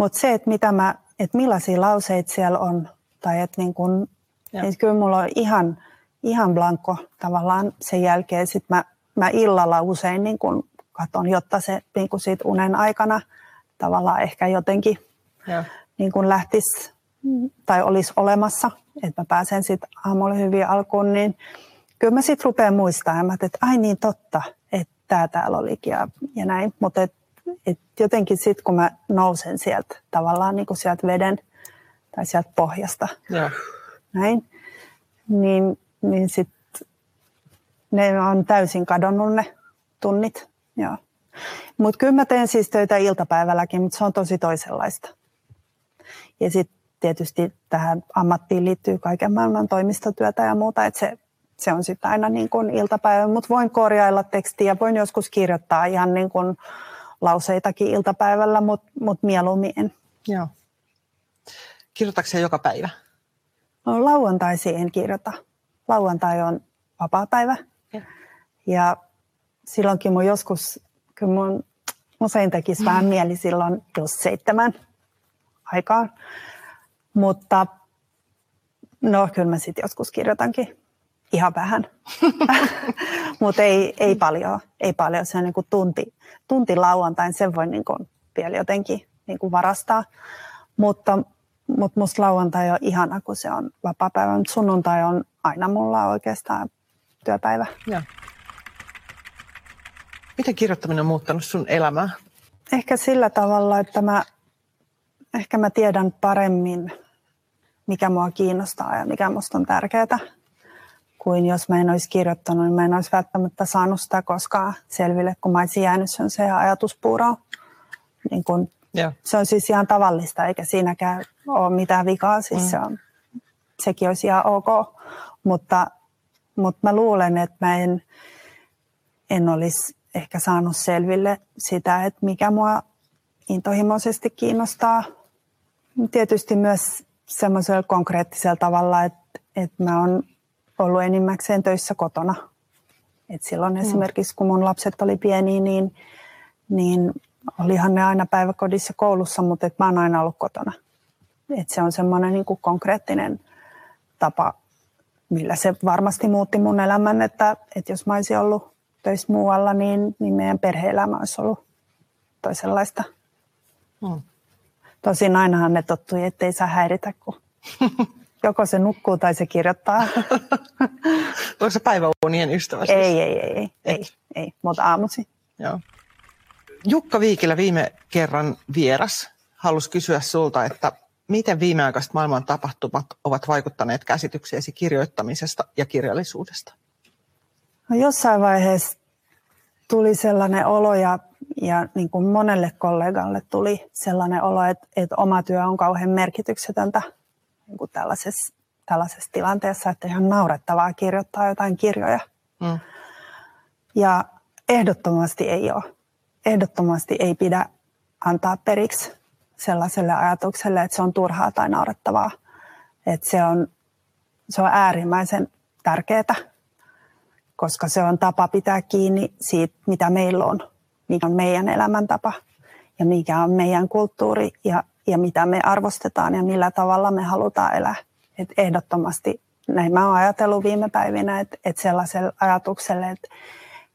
mutta se, että, mitä mä, että millaisia lauseita siellä on, tai että niin kun, niin kyllä mulla on ihan ihan blanko tavallaan sen jälkeen. Sitten mä, mä illalla usein niin kun katon, jotta se niin kun siitä unen aikana tavallaan ehkä jotenkin ja. niin kun lähtisi tai olisi olemassa, että mä pääsen sitten aamulla hyvin alkuun, niin kyllä mä sitten rupean muistamaan, että ai niin totta, että tämä täällä olikin ja, ja näin. Mutta et, et jotenkin sitten kun mä nousen sieltä tavallaan niin kuin sieltä veden tai sieltä pohjasta, ja. näin, niin, niin sitten ne on täysin kadonnut ne tunnit. Mutta kyllä mä teen siis töitä iltapäivälläkin, mutta se on tosi toisenlaista. Ja sitten tietysti tähän ammattiin liittyy kaiken maailman toimistotyötä ja muuta, että se, se on sitten aina niin kuin iltapäivä, mutta voin korjailla tekstiä, voin joskus kirjoittaa ihan niin kuin lauseitakin iltapäivällä, mutta mut mieluummin en. Joo. Kirjoitatko joka päivä? No, lauantaisiin en kirjoita. Lauantai on vapaa-päivä. Ja, ja silloinkin mun joskus, kyllä mun usein tekisi vähän (laughs) mieli silloin jos seitsemän aikaan. Mutta no kyllä mä sitten joskus kirjoitankin ihan vähän, (laughs) mutta ei, ei paljon. Ei paljon. Se on niin kuin tunti, tunti lauantain, sen voi niin kuin vielä jotenkin niin kuin varastaa. Mutta, mutta musta lauantai on ihana, kun se on vapaa-päivä, mutta sunnuntai on aina mulla oikeastaan työpäivä. Ja. Miten kirjoittaminen on muuttanut sun elämää? Ehkä sillä tavalla, että mä ehkä mä tiedän paremmin, mikä mua kiinnostaa ja mikä musta on tärkeää, kuin jos mä en olisi kirjoittanut, niin mä en olisi välttämättä saanut sitä koskaan selville, kun mä olisin jäänyt sen se ajatuspuuroon. Niin kun, yeah. Se on siis ihan tavallista, eikä siinäkään ole mitään vikaa, siis mm. se on, sekin olisi ihan ok, mutta, mutta mä luulen, että mä en, en olisi ehkä saanut selville sitä, että mikä mua intohimoisesti kiinnostaa – Tietysti myös semmoisella konkreettisella tavalla, että, että mä oon ollut enimmäkseen töissä kotona. Et silloin mm. esimerkiksi, kun mun lapset oli pieniä, niin, niin olihan ne aina päiväkodissa koulussa, mutta et mä oon aina ollut kotona. Et se on semmoinen niin konkreettinen tapa, millä se varmasti muutti mun elämän, että, että jos mä olisin ollut töissä muualla, niin, niin meidän perhe-elämä olisi ollut toisenlaista. Mm. Tosin ainahan ne tottui, ettei saa häiritä, kun (laughs) joko se nukkuu tai se kirjoittaa. (laughs) Onko se päiväunien ystävä? Siis? Ei, ei, ei, ei, ei, ei, mutta aamusi. Joo. Jukka Viikilä viime kerran vieras halusi kysyä sulta, että miten viimeaikaiset maailman tapahtumat ovat vaikuttaneet käsitykseesi kirjoittamisesta ja kirjallisuudesta? No jossain vaiheessa tuli sellainen olo ja ja niin kuin monelle kollegalle tuli sellainen olo, että, että oma työ on kauhean merkityksetöntä niin kuin tällaisessa, tällaisessa tilanteessa, että ihan naurettavaa kirjoittaa jotain kirjoja. Mm. Ja ehdottomasti ei ole. Ehdottomasti ei pidä antaa periksi sellaiselle ajatukselle, että se on turhaa tai naurettavaa. Että se on, se on äärimmäisen tärkeää, koska se on tapa pitää kiinni siitä, mitä meillä on mikä on meidän elämäntapa ja mikä on meidän kulttuuri ja, ja mitä me arvostetaan ja millä tavalla me halutaan elää. Et ehdottomasti näin mä oon ajatellut viime päivinä, että, että sellaiselle ajatukselle, että,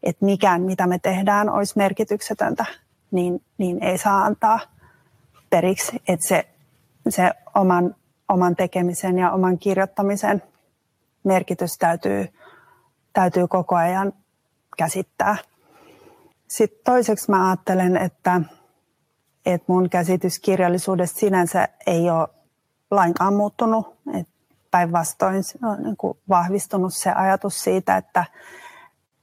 että mikään mitä me tehdään olisi merkityksetöntä, niin, niin ei saa antaa periksi. Että se, se oman, oman tekemisen ja oman kirjoittamisen merkitys täytyy, täytyy koko ajan käsittää. Sitten toiseksi mä ajattelen, että, että mun käsitys kirjallisuudesta sinänsä ei ole lainkaan muuttunut. Päinvastoin on niin kuin vahvistunut se ajatus siitä, että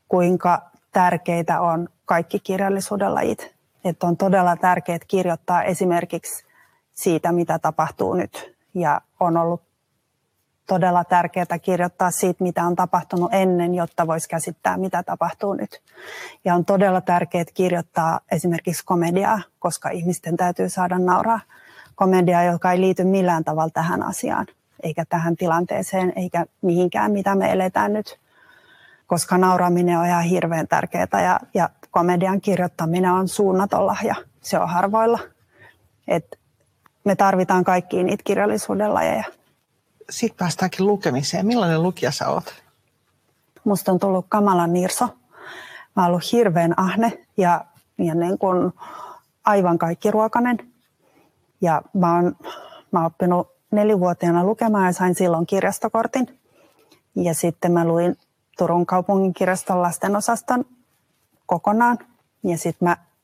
kuinka tärkeitä on kaikki kirjallisuuden lajit. Että on todella tärkeää kirjoittaa esimerkiksi siitä, mitä tapahtuu nyt. Ja on ollut todella tärkeää kirjoittaa siitä, mitä on tapahtunut ennen, jotta voisi käsittää, mitä tapahtuu nyt. Ja on todella tärkeää kirjoittaa esimerkiksi komediaa, koska ihmisten täytyy saada nauraa. Komediaa, joka ei liity millään tavalla tähän asiaan, eikä tähän tilanteeseen, eikä mihinkään, mitä me eletään nyt. Koska nauraminen on ihan hirveän tärkeää ja, ja komedian kirjoittaminen on suunnaton lahja. Se on harvoilla. Et me tarvitaan kaikkiin niitä kirjallisuuden lajeja sitten päästäänkin lukemiseen. Millainen lukija sä oot? musta on tullut kamalan nirso. Mä oon ollut hirveän ahne ja, ja niin kuin aivan kaikki ruokanen. Ja mä oon, mä oon oppinut nelivuotiaana lukemaan ja sain silloin kirjastokortin. Ja sitten mä luin Turun kaupungin kirjaston lastenosaston kokonaan. Ja sitten mä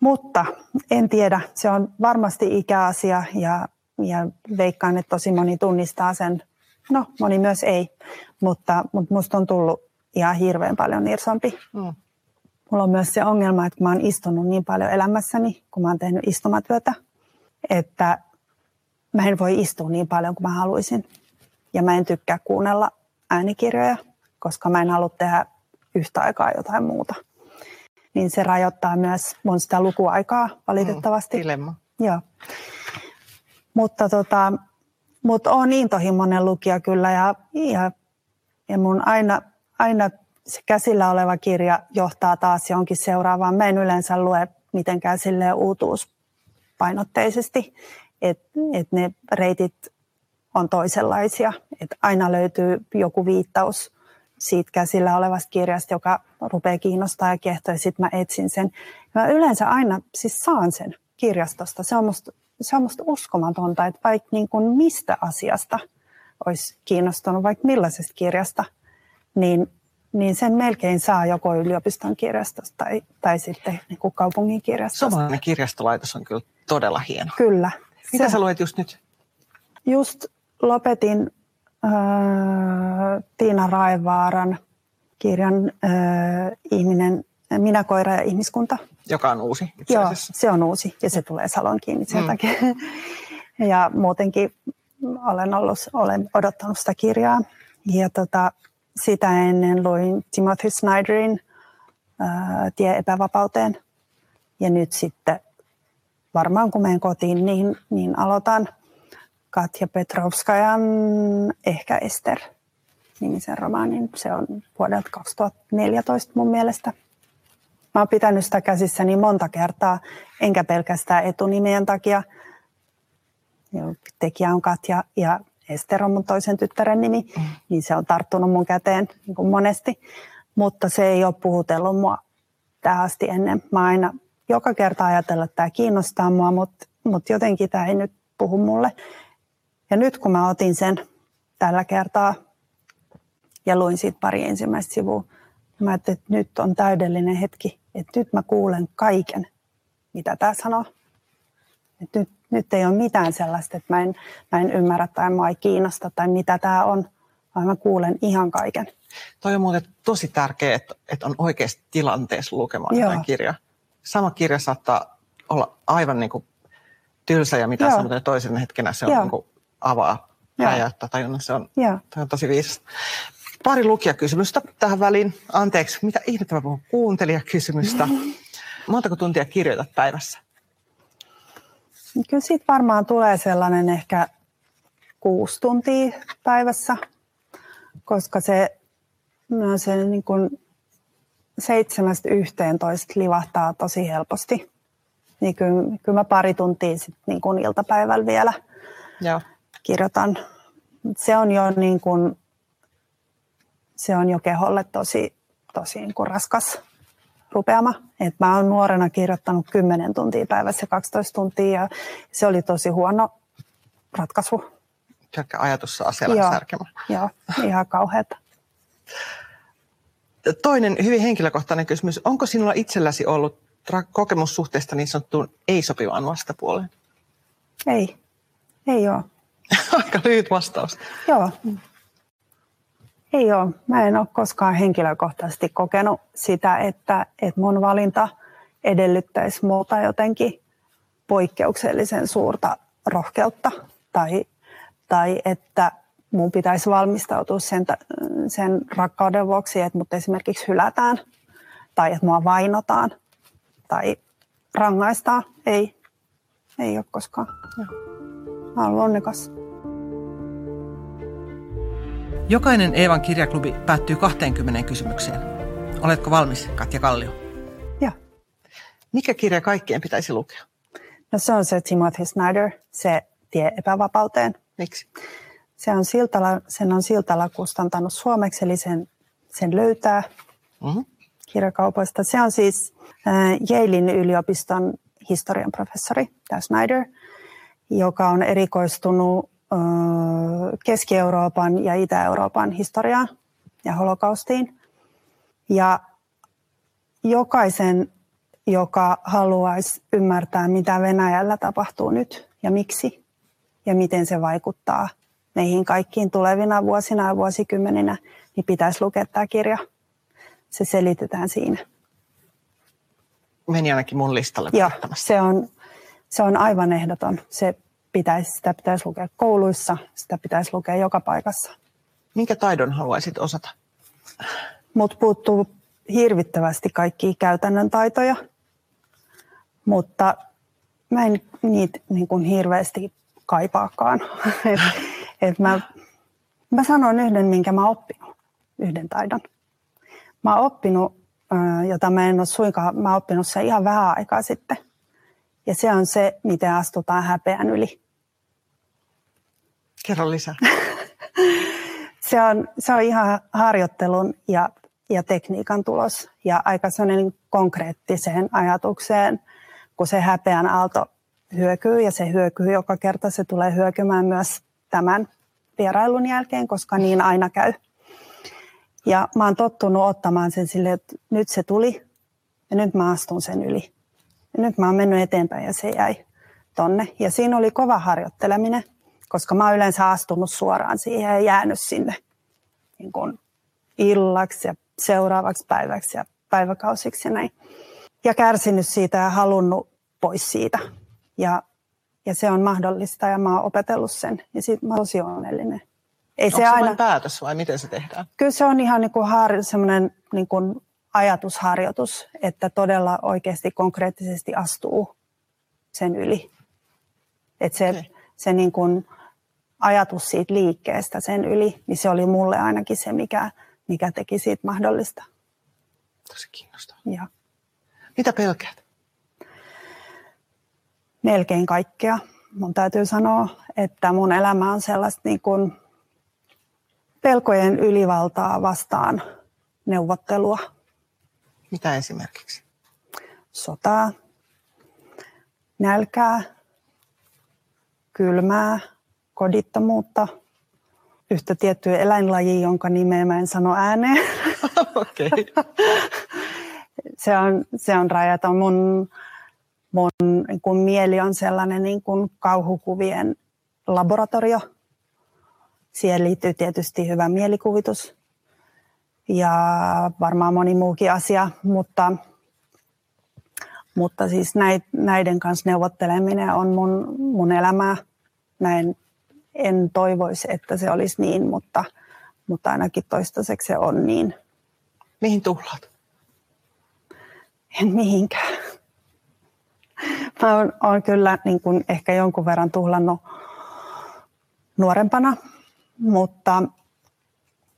Mutta en tiedä, se on varmasti ikäasia ja, ja veikkaan, että tosi moni tunnistaa sen. No, moni myös ei, mutta, mutta musta on tullut ihan hirveän paljon nirsompi. Mm. Mulla on myös se ongelma, että mä oon istunut niin paljon elämässäni, kun mä oon tehnyt istumatyötä, että mä en voi istua niin paljon kuin mä haluaisin. Ja mä en tykkää kuunnella äänikirjoja, koska mä en halua tehdä yhtä aikaa jotain muuta niin se rajoittaa myös mun sitä lukuaikaa valitettavasti. Mm, dilemma. Joo. Mutta tota, mutta on intohimoinen lukija kyllä ja, ja, ja mun aina, aina se käsillä oleva kirja johtaa taas johonkin seuraavaan. Mä en yleensä lue mitenkään silleen uutuuspainotteisesti, että et ne reitit on toisenlaisia. Et aina löytyy joku viittaus siitä käsillä olevasta kirjasta, joka rupeaa kiinnostaa ja kehtoa, ja sitten mä etsin sen. Mä yleensä aina siis saan sen kirjastosta. Se on musta, se on musta uskomatonta, että vaikka niin kuin mistä asiasta olisi kiinnostunut, vaikka millaisesta kirjasta, niin, niin sen melkein saa joko yliopiston kirjastosta tai, tai sitten niin kuin kaupungin kirjastosta. Suomalainen kirjastolaitos on kyllä todella hieno. Kyllä. Mitä se, sä luet just nyt? Just lopetin äh, Tiina Raivaaran kirjan äh, ihminen, Minä, koira ja ihmiskunta. Joka on uusi Joo, se on uusi ja se tulee salon kiinni sen mm. takia. ja muutenkin olen, ollut, olen odottanut sitä kirjaa. Ja tota, sitä ennen luin Timothy Snyderin äh, Tie epävapauteen. Ja nyt sitten varmaan kun menen kotiin, niin, niin aloitan – Katja Petrovskajan Ehkä Ester nimisen romaanin. Se on vuodelta 2014 mun mielestä. Mä oon pitänyt sitä käsissäni monta kertaa, enkä pelkästään etunimien takia. Tekijä on Katja ja Ester on mun toisen tyttären nimi, niin se on tarttunut mun käteen niin kuin monesti. Mutta se ei ole puhutellut mua tähän asti ennen. Mä aina joka kerta ajatellut, että tämä kiinnostaa mua, mutta, mutta jotenkin tämä ei nyt puhu mulle. Ja nyt kun mä otin sen tällä kertaa ja luin siitä pari ensimmäistä sivua, mä ajattelin, että nyt on täydellinen hetki, että nyt mä kuulen kaiken, mitä tämä sanoo. Että nyt, nyt ei ole mitään sellaista, että mä en, mä en ymmärrä tai mä ei kiinnosta tai mitä tämä on, vaan mä kuulen ihan kaiken. Toi on muuten tosi tärkeää, että, että on oikeasti tilanteessa lukemaan jotain kirjaa. Sama kirja saattaa olla aivan niin kuin tylsä ja mitä sanotaan toisen hetkenä se on niin kuin avaa räjäyttää tajunnan. Se on, on tosi viisas. Pari lukijakysymystä tähän väliin. Anteeksi, mitä ihmettä mä puhun? Kuuntelijakysymystä. (laughs) Montako tuntia kirjoitat päivässä? Kyllä siitä varmaan tulee sellainen ehkä kuusi tuntia päivässä, koska se, no se niin kuin seitsemästä yhteentoista livahtaa tosi helposti. Niin kyllä, kyllä mä pari tuntia sit niin kuin iltapäivällä vielä Joo kirjoitan. Se on jo, niin kuin, se on jo keholle tosi, tosi niin kuin raskas rupeama. Et mä oon nuorena kirjoittanut 10 tuntia päivässä 12 tuntia ja se oli tosi huono ratkaisu. Pelkkä ajatus saa selän särkemään. Joo, ihan kauheata. Toinen hyvin henkilökohtainen kysymys. Onko sinulla itselläsi ollut kokemus suhteesta niin sanottuun ei-sopivaan vastapuoleen? Ei, ei ole. (laughs) Aika lyhyt vastaus. Joo. Ei ole. Mä en ole koskaan henkilökohtaisesti kokenut sitä, että, että mun valinta edellyttäisi muuta jotenkin poikkeuksellisen suurta rohkeutta tai, tai että mun pitäisi valmistautua sen, sen rakkauden vuoksi, että mut esimerkiksi hylätään. tai että mua vainotaan tai rangaistaan. Ei, ei ole koskaan. Mä olen onnekas. Jokainen Eevan kirjaklubi päättyy 20 kysymykseen. Oletko valmis, Katja Kallio? Joo. Mikä kirja kaikkien pitäisi lukea? No se on se Timothy Snyder, se tie epävapauteen. Miksi? Se on Siltala, sen on Siltala kustantanut suomeksi, eli sen, sen löytää mm-hmm. kirjakaupoista. Se on siis äh, Yalein yliopiston historian professori, tämä Snyder, joka on erikoistunut Keski-Euroopan ja Itä-Euroopan historiaan ja holokaustiin. Ja jokaisen, joka haluaisi ymmärtää, mitä Venäjällä tapahtuu nyt ja miksi ja miten se vaikuttaa meihin kaikkiin tulevina vuosina ja vuosikymmeninä, niin pitäisi lukea tämä kirja. Se selitetään siinä. Meni ainakin mun listalle. Joo, se on, se on aivan ehdoton. Se pitäisi, sitä pitäisi lukea kouluissa, sitä pitäisi lukea joka paikassa. Minkä taidon haluaisit osata? Mut puuttuu hirvittävästi kaikkia käytännön taitoja, mutta mä en niitä niin kuin hirveästi kaipaakaan. (laughs) et, et mä, mä sanon yhden, minkä mä oon oppinut, yhden taidon. Mä oon oppinut, jota mä en ole suinkaan, mä oon oppinut sen ihan vähän aikaa sitten. Ja se on se, miten astutaan häpeän yli. Kerro lisää. (laughs) se, on, se on ihan harjoittelun ja, ja tekniikan tulos ja aika sellainen konkreettiseen ajatukseen, kun se häpeän aalto hyökyy ja se hyökyy joka kerta. Se tulee hyökymään myös tämän vierailun jälkeen, koska niin aina käy. Ja mä oon tottunut ottamaan sen silleen, että nyt se tuli ja nyt mä astun sen yli. Ja nyt mä oon mennyt eteenpäin ja se jäi tonne. Ja siinä oli kova harjoitteleminen, koska mä oon yleensä astunut suoraan siihen ja jäänyt sinne niin kuin illaksi ja seuraavaksi päiväksi ja päiväkausiksi ja näin. Ja kärsinyt siitä ja halunnut pois siitä. Ja, ja se on mahdollista ja mä oon opetellut sen ja siitä mä oon tosi onnellinen. Ei Onko se, se aina... päätös vai miten se tehdään? Kyllä se on ihan niin kuin har... semmoinen niin kuin ajatusharjoitus, että todella oikeasti konkreettisesti astuu sen yli. Että se, okay. se niin kuin ajatus siitä liikkeestä sen yli, niin se oli mulle ainakin se, mikä, mikä teki siitä mahdollista. Tosi kiinnostavaa. Ja. Mitä pelkäät? melkein kaikkea. Mun täytyy sanoa, että mun elämä on sellaista niin kuin pelkojen ylivaltaa vastaan neuvottelua. Mitä esimerkiksi? Sotaa, nälkää, kylmää, kodittomuutta, yhtä tiettyä eläinlajia, jonka nimeä mä en sano ääneen. (laughs) Okay. (laughs) se, on, se on rajaton. Mun mun niin kun mieli on sellainen niin kun kauhukuvien laboratorio. Siihen liittyy tietysti hyvä mielikuvitus ja varmaan moni muukin asia, mutta, mutta siis näiden kanssa neuvotteleminen on mun, mun elämää. Näin en toivoisi, että se olisi niin, mutta, mutta ainakin toistaiseksi se on niin. Mihin tuhlaat? En mihinkään. Mä oon, oon kyllä niin kuin ehkä jonkun verran tuhlannut nuorempana, mutta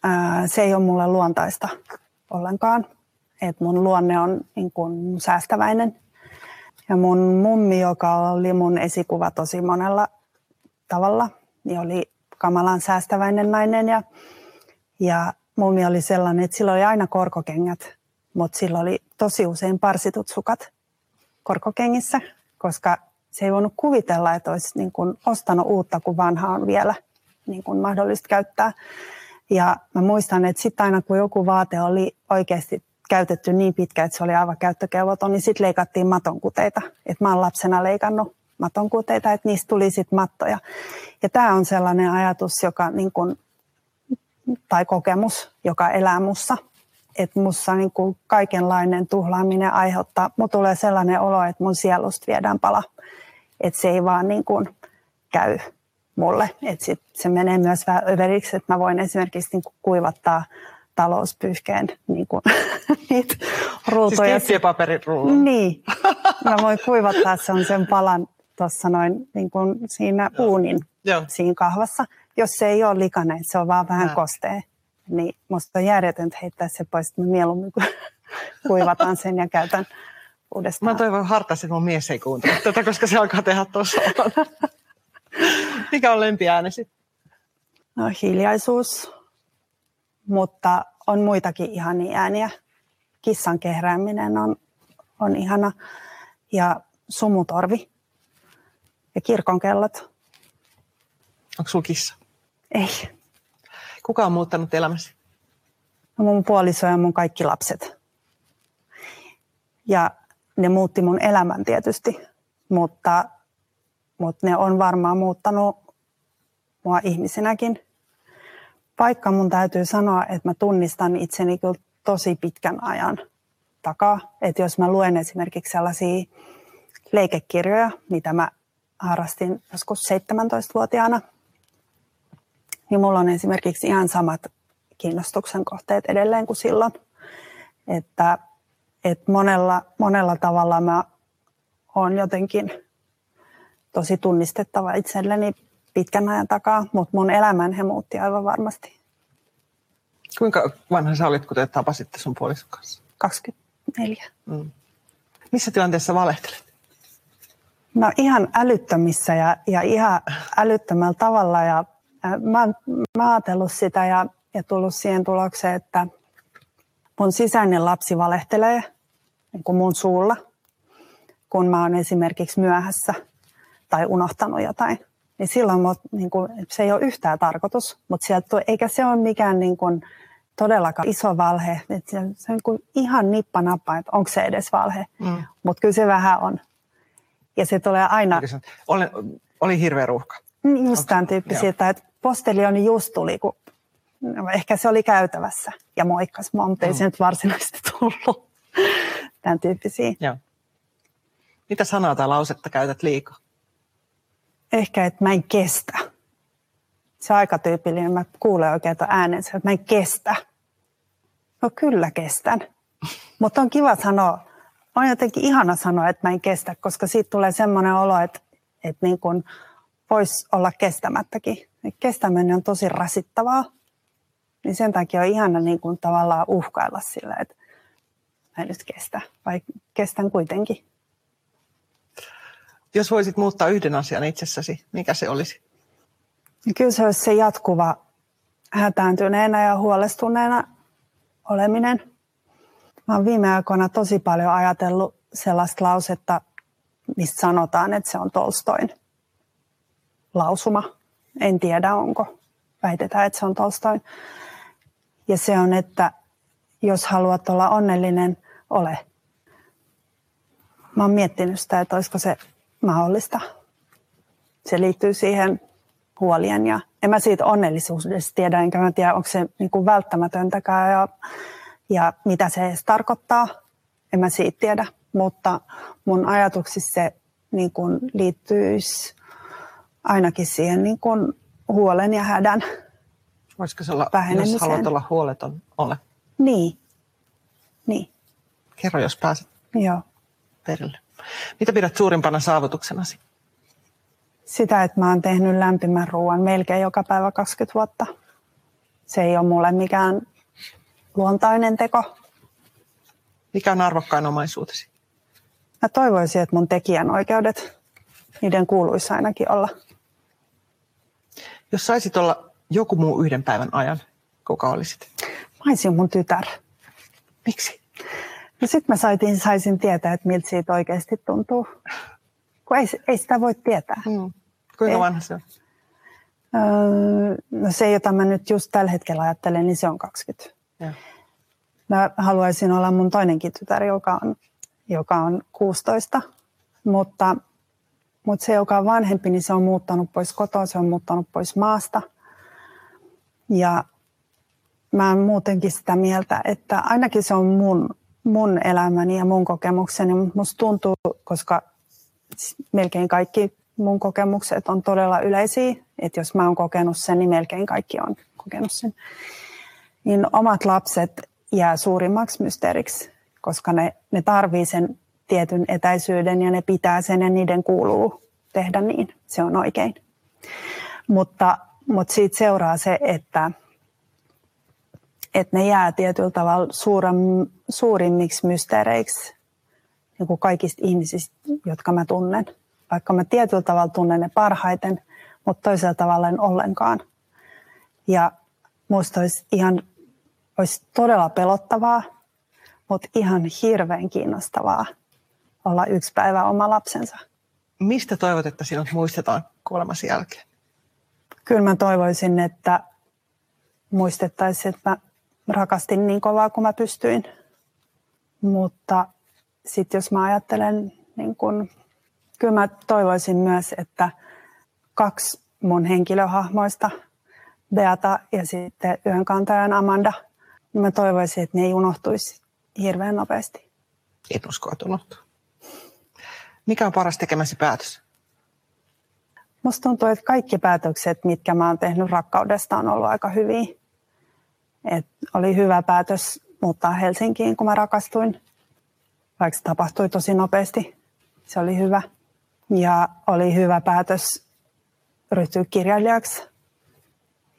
ää, se ei ole mulle luontaista ollenkaan. Et mun luonne on niin kuin säästäväinen. Ja mun mummi, joka oli mun esikuva tosi monella tavalla, niin oli kamalan säästäväinen nainen. Ja, ja mummi oli sellainen, että sillä oli aina korkokengät, mutta sillä oli tosi usein parsitut sukat korkokengissä koska se ei voinut kuvitella, että olisi niin kuin ostanut uutta, kun vanha on vielä niin kuin mahdollista käyttää. Ja mä muistan, että sitten aina kun joku vaate oli oikeasti käytetty niin pitkä, että se oli aivan käyttökelvoton, niin sitten leikattiin matonkuteita. Et mä oon lapsena leikannut matonkuteita, että niistä tuli sitten mattoja. Ja tämä on sellainen ajatus, joka niin kun, tai kokemus, joka elää mussa – että musta niin kuin kaikenlainen tuhlaaminen aiheuttaa, mulla tulee sellainen olo, että mun sielusta viedään pala, että se ei vaan niin kuin käy mulle. Että sit se menee myös vähän överiksi, että mä voin esimerkiksi niin kuin kuivattaa talouspyyhkeen niin kuin, (laughs) niitä ruutuja. Siis paperirullo. Niin. Mä voin kuivattaa sen, sen palan tuossa noin niin kuin siinä Joo. uunin Joo. siinä kahvassa. Jos se ei ole likainen, se on vaan vähän kostea. Niin musta on järjetöntä heittää se pois, että mä mieluummin (laughs) kuivataan sen ja käytän uudestaan. Mä toivon hartaasti, että mun mies ei kuuntele tätä, koska se alkaa tehdä tuossa. (laughs) Mikä on lempiäänesi? No hiljaisuus, mutta on muitakin ihania ääniä. Kissan kehrääminen on, on ihana ja sumutorvi ja kirkonkellot. Onko sulla kissa? Ei. Kuka on muuttanut elämäsi? No mun puoliso ja mun kaikki lapset. Ja ne muutti mun elämän tietysti, mutta, mutta ne on varmaan muuttanut mua ihmisenäkin. Vaikka mun täytyy sanoa, että mä tunnistan itseni kyllä tosi pitkän ajan takaa. Että jos mä luen esimerkiksi sellaisia leikekirjoja, mitä mä harrastin joskus 17-vuotiaana, niin mulla on esimerkiksi ihan samat kiinnostuksen kohteet edelleen kuin silloin. Että, että monella, monella tavalla mä oon jotenkin tosi tunnistettava itselleni pitkän ajan takaa, mutta mun elämän he muutti aivan varmasti. Kuinka vanha sä olit, kun te tapasitte sun puolison kanssa? 24. Mm. Missä tilanteessa valehtelet? No ihan älyttömissä ja, ja ihan älyttömällä tavalla. Ja, äh, mä, mä ajatellut sitä ja, ja tullut siihen tulokseen, että mun sisäinen lapsi valehtelee niin kuin mun suulla, kun mä oon esimerkiksi myöhässä tai unohtanut jotain niin silloin mut, niin kuin, se ei ole yhtään tarkoitus, mutta sieltä, eikä se ole mikään niin kuin, todellakaan iso valhe. Että se, se on niin ihan nippanappa, että onko se edes valhe. Mm. Mutta kyllä se vähän on. Ja se tulee aina... Oli, oli hirveä ruuhka. Niin, just tämän tyyppisiä, että posteljoni just tuli, kun ehkä se oli käytävässä ja moikkas mua, mutta ei mm. se nyt varsinaisesti (laughs) tullut. Tämän tyyppisiä. Joo. Mitä sanaa tai lausetta käytät liikaa? Ehkä, että mä en kestä. Se on aika tyypillinen. Mä kuulen oikein tuon äänensä, että mä en kestä. No kyllä kestän. (laughs) Mutta on kiva sanoa, on jotenkin ihana sanoa, että mä en kestä, koska siitä tulee semmoinen olo, että, että niin kuin voisi olla kestämättäkin. Kestäminen on tosi rasittavaa. Niin sen takia on ihana niin kuin tavallaan uhkailla sillä, että mä en nyt kestä, vai kestän kuitenkin. Jos voisit muuttaa yhden asian itsessäsi, mikä se olisi? Kyllä se olisi se jatkuva hätääntyneenä ja huolestuneena oleminen. Mä oon viime aikoina tosi paljon ajatellut sellaista lausetta, mistä sanotaan, että se on Tolstoin lausuma. En tiedä, onko. Väitetään, että se on Tolstoin. Ja se on, että jos haluat olla onnellinen, ole. Mä oon miettinyt sitä, että olisiko se mahdollista. Se liittyy siihen huolien ja en mä siitä onnellisuudesta tiedä, enkä mä tiedä, onko se niin kuin välttämätöntäkään ja, ja mitä se edes tarkoittaa. En mä siitä tiedä, mutta mun ajatuksissa se niin kuin liittyisi ainakin siihen niin kuin huolen ja hädän Voisiko se olla, jos haluat olla huoleton, ole? Niin. niin. Kerro, jos pääset Joo. perille. Mitä pidät suurimpana saavutuksenasi? Sitä, että mä oon tehnyt lämpimän ruoan melkein joka päivä 20 vuotta. Se ei ole mulle mikään luontainen teko. Mikä on arvokkain omaisuutesi? Mä toivoisin, että mun tekijänoikeudet, niiden kuuluisi ainakin olla. Jos saisit olla joku muu yhden päivän ajan, kuka olisit? Mä olisin mun tytär. Miksi? No sitten mä saisin, saisin tietää, että miltä siitä oikeasti tuntuu. Kun ei, ei sitä voi tietää. Mm. Kuinka vanha se on? Öö, no se, jota mä nyt just tällä hetkellä ajattelen, niin se on 20. Ja. Mä haluaisin olla mun toinenkin tytär, joka on, joka on 16. Mutta, mutta se, joka on vanhempi, niin se on muuttanut pois kotoa, se on muuttanut pois maasta. Ja mä oon muutenkin sitä mieltä, että ainakin se on mun mun elämäni ja mun kokemukseni. Musta tuntuu, koska melkein kaikki mun kokemukset on todella yleisiä, että jos mä oon kokenut sen, niin melkein kaikki on kokenut sen. niin omat lapset jää suurimmaksi mysteeriksi, koska ne, ne tarvii sen tietyn etäisyyden ja ne pitää sen ja niiden kuuluu tehdä niin. Se on oikein. Mutta, mutta siitä seuraa se, että, että ne jää tietyllä tavalla suurem, suurimmiksi mysteereiksi niin kuin kaikista ihmisistä, jotka mä tunnen. Vaikka mä tietyllä tavalla tunnen ne parhaiten, mutta toisella tavalla en ollenkaan. Ja musta olisi ihan olisi todella pelottavaa, mutta ihan hirveän kiinnostavaa olla yksi päivä oma lapsensa. Mistä toivot, että sinut muistetaan kuolemasi jälkeen? Kyllä mä toivoisin, että muistettaisiin, että mä rakastin niin kovaa kuin mä pystyin. Mutta sitten jos mä ajattelen, niin kun, kyllä mä toivoisin myös, että kaksi mun henkilöhahmoista, Beata ja sitten yhden kantajan Amanda, niin mä toivoisin, että ne ei unohtuisi hirveän nopeasti. En usko, että unohtuu. Mikä on paras tekemäsi päätös? Musta tuntuu, että kaikki päätökset, mitkä mä oon tehnyt rakkaudesta, on ollut aika hyviä. Et oli hyvä päätös muuttaa Helsinkiin, kun mä rakastuin, vaikka se tapahtui tosi nopeasti. Se oli hyvä. Ja oli hyvä päätös ryhtyä kirjailijaksi.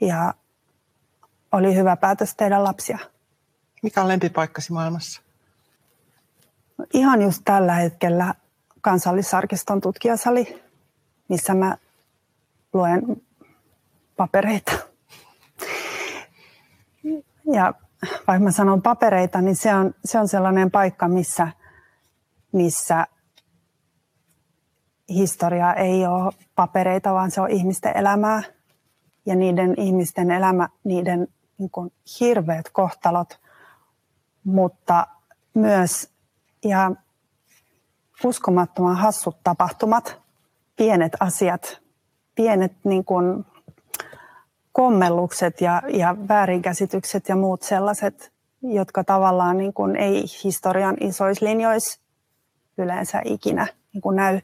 Ja oli hyvä päätös tehdä lapsia. Mikä on lempipaikkasi maailmassa? Ihan just tällä hetkellä kansallisarkiston tutkijasali, missä mä luen papereita. Ja vaikka mä sanon papereita, niin se on, se on sellainen paikka, missä, missä historia ei ole papereita, vaan se on ihmisten elämää. Ja niiden ihmisten elämä, niiden niin kuin hirveät kohtalot, mutta myös ja uskomattoman hassut tapahtumat, pienet asiat, pienet niin kuin kommellukset ja, ja väärinkäsitykset ja muut sellaiset, jotka tavallaan niin kuin ei historian isoissa linjoissa yleensä ikinä niin kuin näy,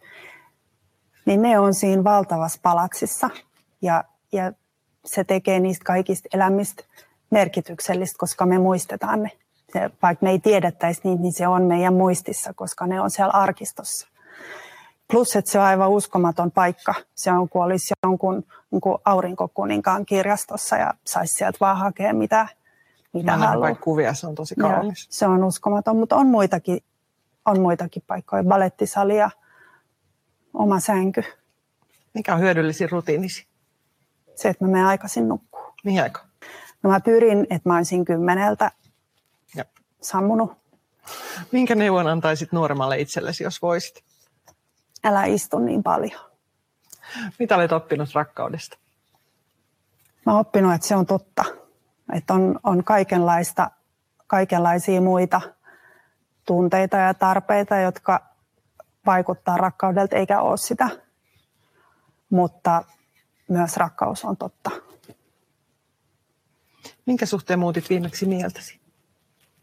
niin ne on siinä valtavassa palaksissa. Ja, ja se tekee niistä kaikista elämistä merkityksellistä, koska me muistetaan ne. Se, vaikka me ei tiedettäisi niitä, niin se on meidän muistissa, koska ne on siellä arkistossa. Plus, että se on aivan uskomaton paikka. Se on kuin olisi jonkun niin kuin aurinkokuninkaan kirjastossa ja saisi sieltä vaan hakea mitä, mitä Mä haluaa. kuvia, se on tosi kaunis. se on uskomaton, mutta on muitakin, on muitakin paikkoja. Balettisali ja oma sänky. Mikä on hyödyllisin rutiinisi? Se, että mä menen aikaisin nukkuu. Mihin aikaan? No mä pyrin, että mä olisin kymmeneltä ja. sammunut. Minkä neuvon antaisit nuoremmalle itsellesi, jos voisit? Älä istu niin paljon. Mitä olet oppinut rakkaudesta? Mä oon oppinut, että se on totta. Että on, on kaikenlaista, kaikenlaisia muita tunteita ja tarpeita, jotka vaikuttaa rakkaudelta eikä ole sitä. Mutta myös rakkaus on totta. Minkä suhteen muutit viimeksi mieltäsi?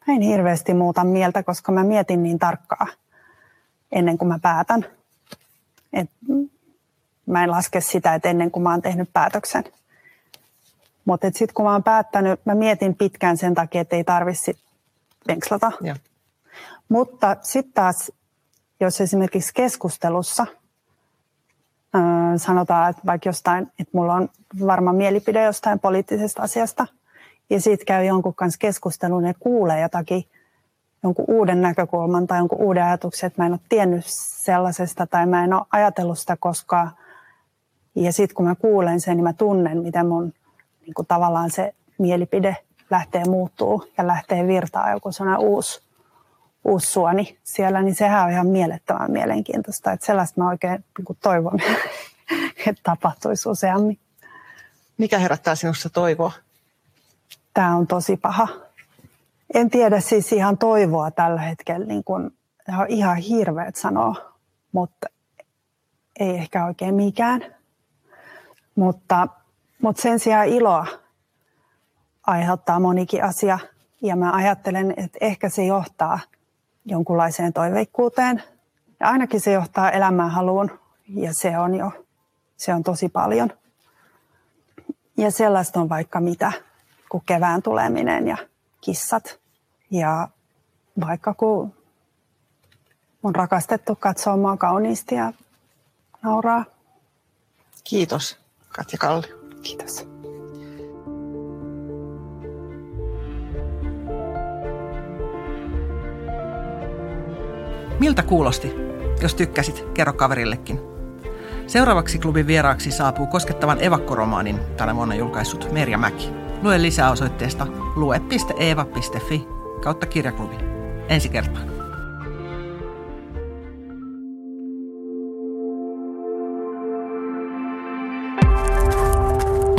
Mä en hirveästi muuta mieltä, koska mä mietin niin tarkkaa ennen kuin mä päätän. Et mä en laske sitä, että ennen kuin mä oon tehnyt päätöksen. Mutta sitten kun mä oon päättänyt, mä mietin pitkään sen takia, että ei tarvitse venkslata. Ja. Mutta sitten taas, jos esimerkiksi keskustelussa sanotaan, että vaikka jostain, että mulla on varma mielipide jostain poliittisesta asiasta, ja sitten käy jonkun kanssa keskustelun ja kuulee jotakin, jonkun uuden näkökulman tai jonkun uuden ajatuksen, että mä en ole tiennyt sellaisesta tai mä en ole ajatellut sitä koskaan. Ja sitten kun mä kuulen sen, niin mä tunnen, miten mun niin kuin tavallaan se mielipide lähtee muuttuu ja lähtee virtaa joku sellainen uusi, uusi suoni siellä, niin sehän on ihan mielettömän mielenkiintoista. Että sellaista mä oikein niin kuin toivon, (laughs) että tapahtuisi useammin. Mikä herättää sinussa toivoa? Tämä on tosi paha. En tiedä siis ihan toivoa tällä hetkellä, niin kuin, on ihan hirveät sanoa, mutta ei ehkä oikein mikään. Mutta, mutta sen sijaan iloa aiheuttaa monikin asia. Ja mä ajattelen, että ehkä se johtaa jonkunlaiseen toiveikkuuteen. Ja ainakin se johtaa elämään haluun. Ja se on jo, se on tosi paljon. Ja sellaista on vaikka mitä. kuin kevään tuleminen ja kissat. Ja vaikka kun mun rakastettu katsoo mua kauniisti ja nauraa. Kiitos Katja Kalli. Kiitos. Miltä kuulosti? Jos tykkäsit, kerro kaverillekin. Seuraavaksi klubin vieraaksi saapuu koskettavan evakkoromaanin tänä vuonna julkaissut Merja Mäki. Lue lisää osoitteesta lue.eeva.fi kautta kirjaklubi. Ensi kertaan.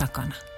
Takana.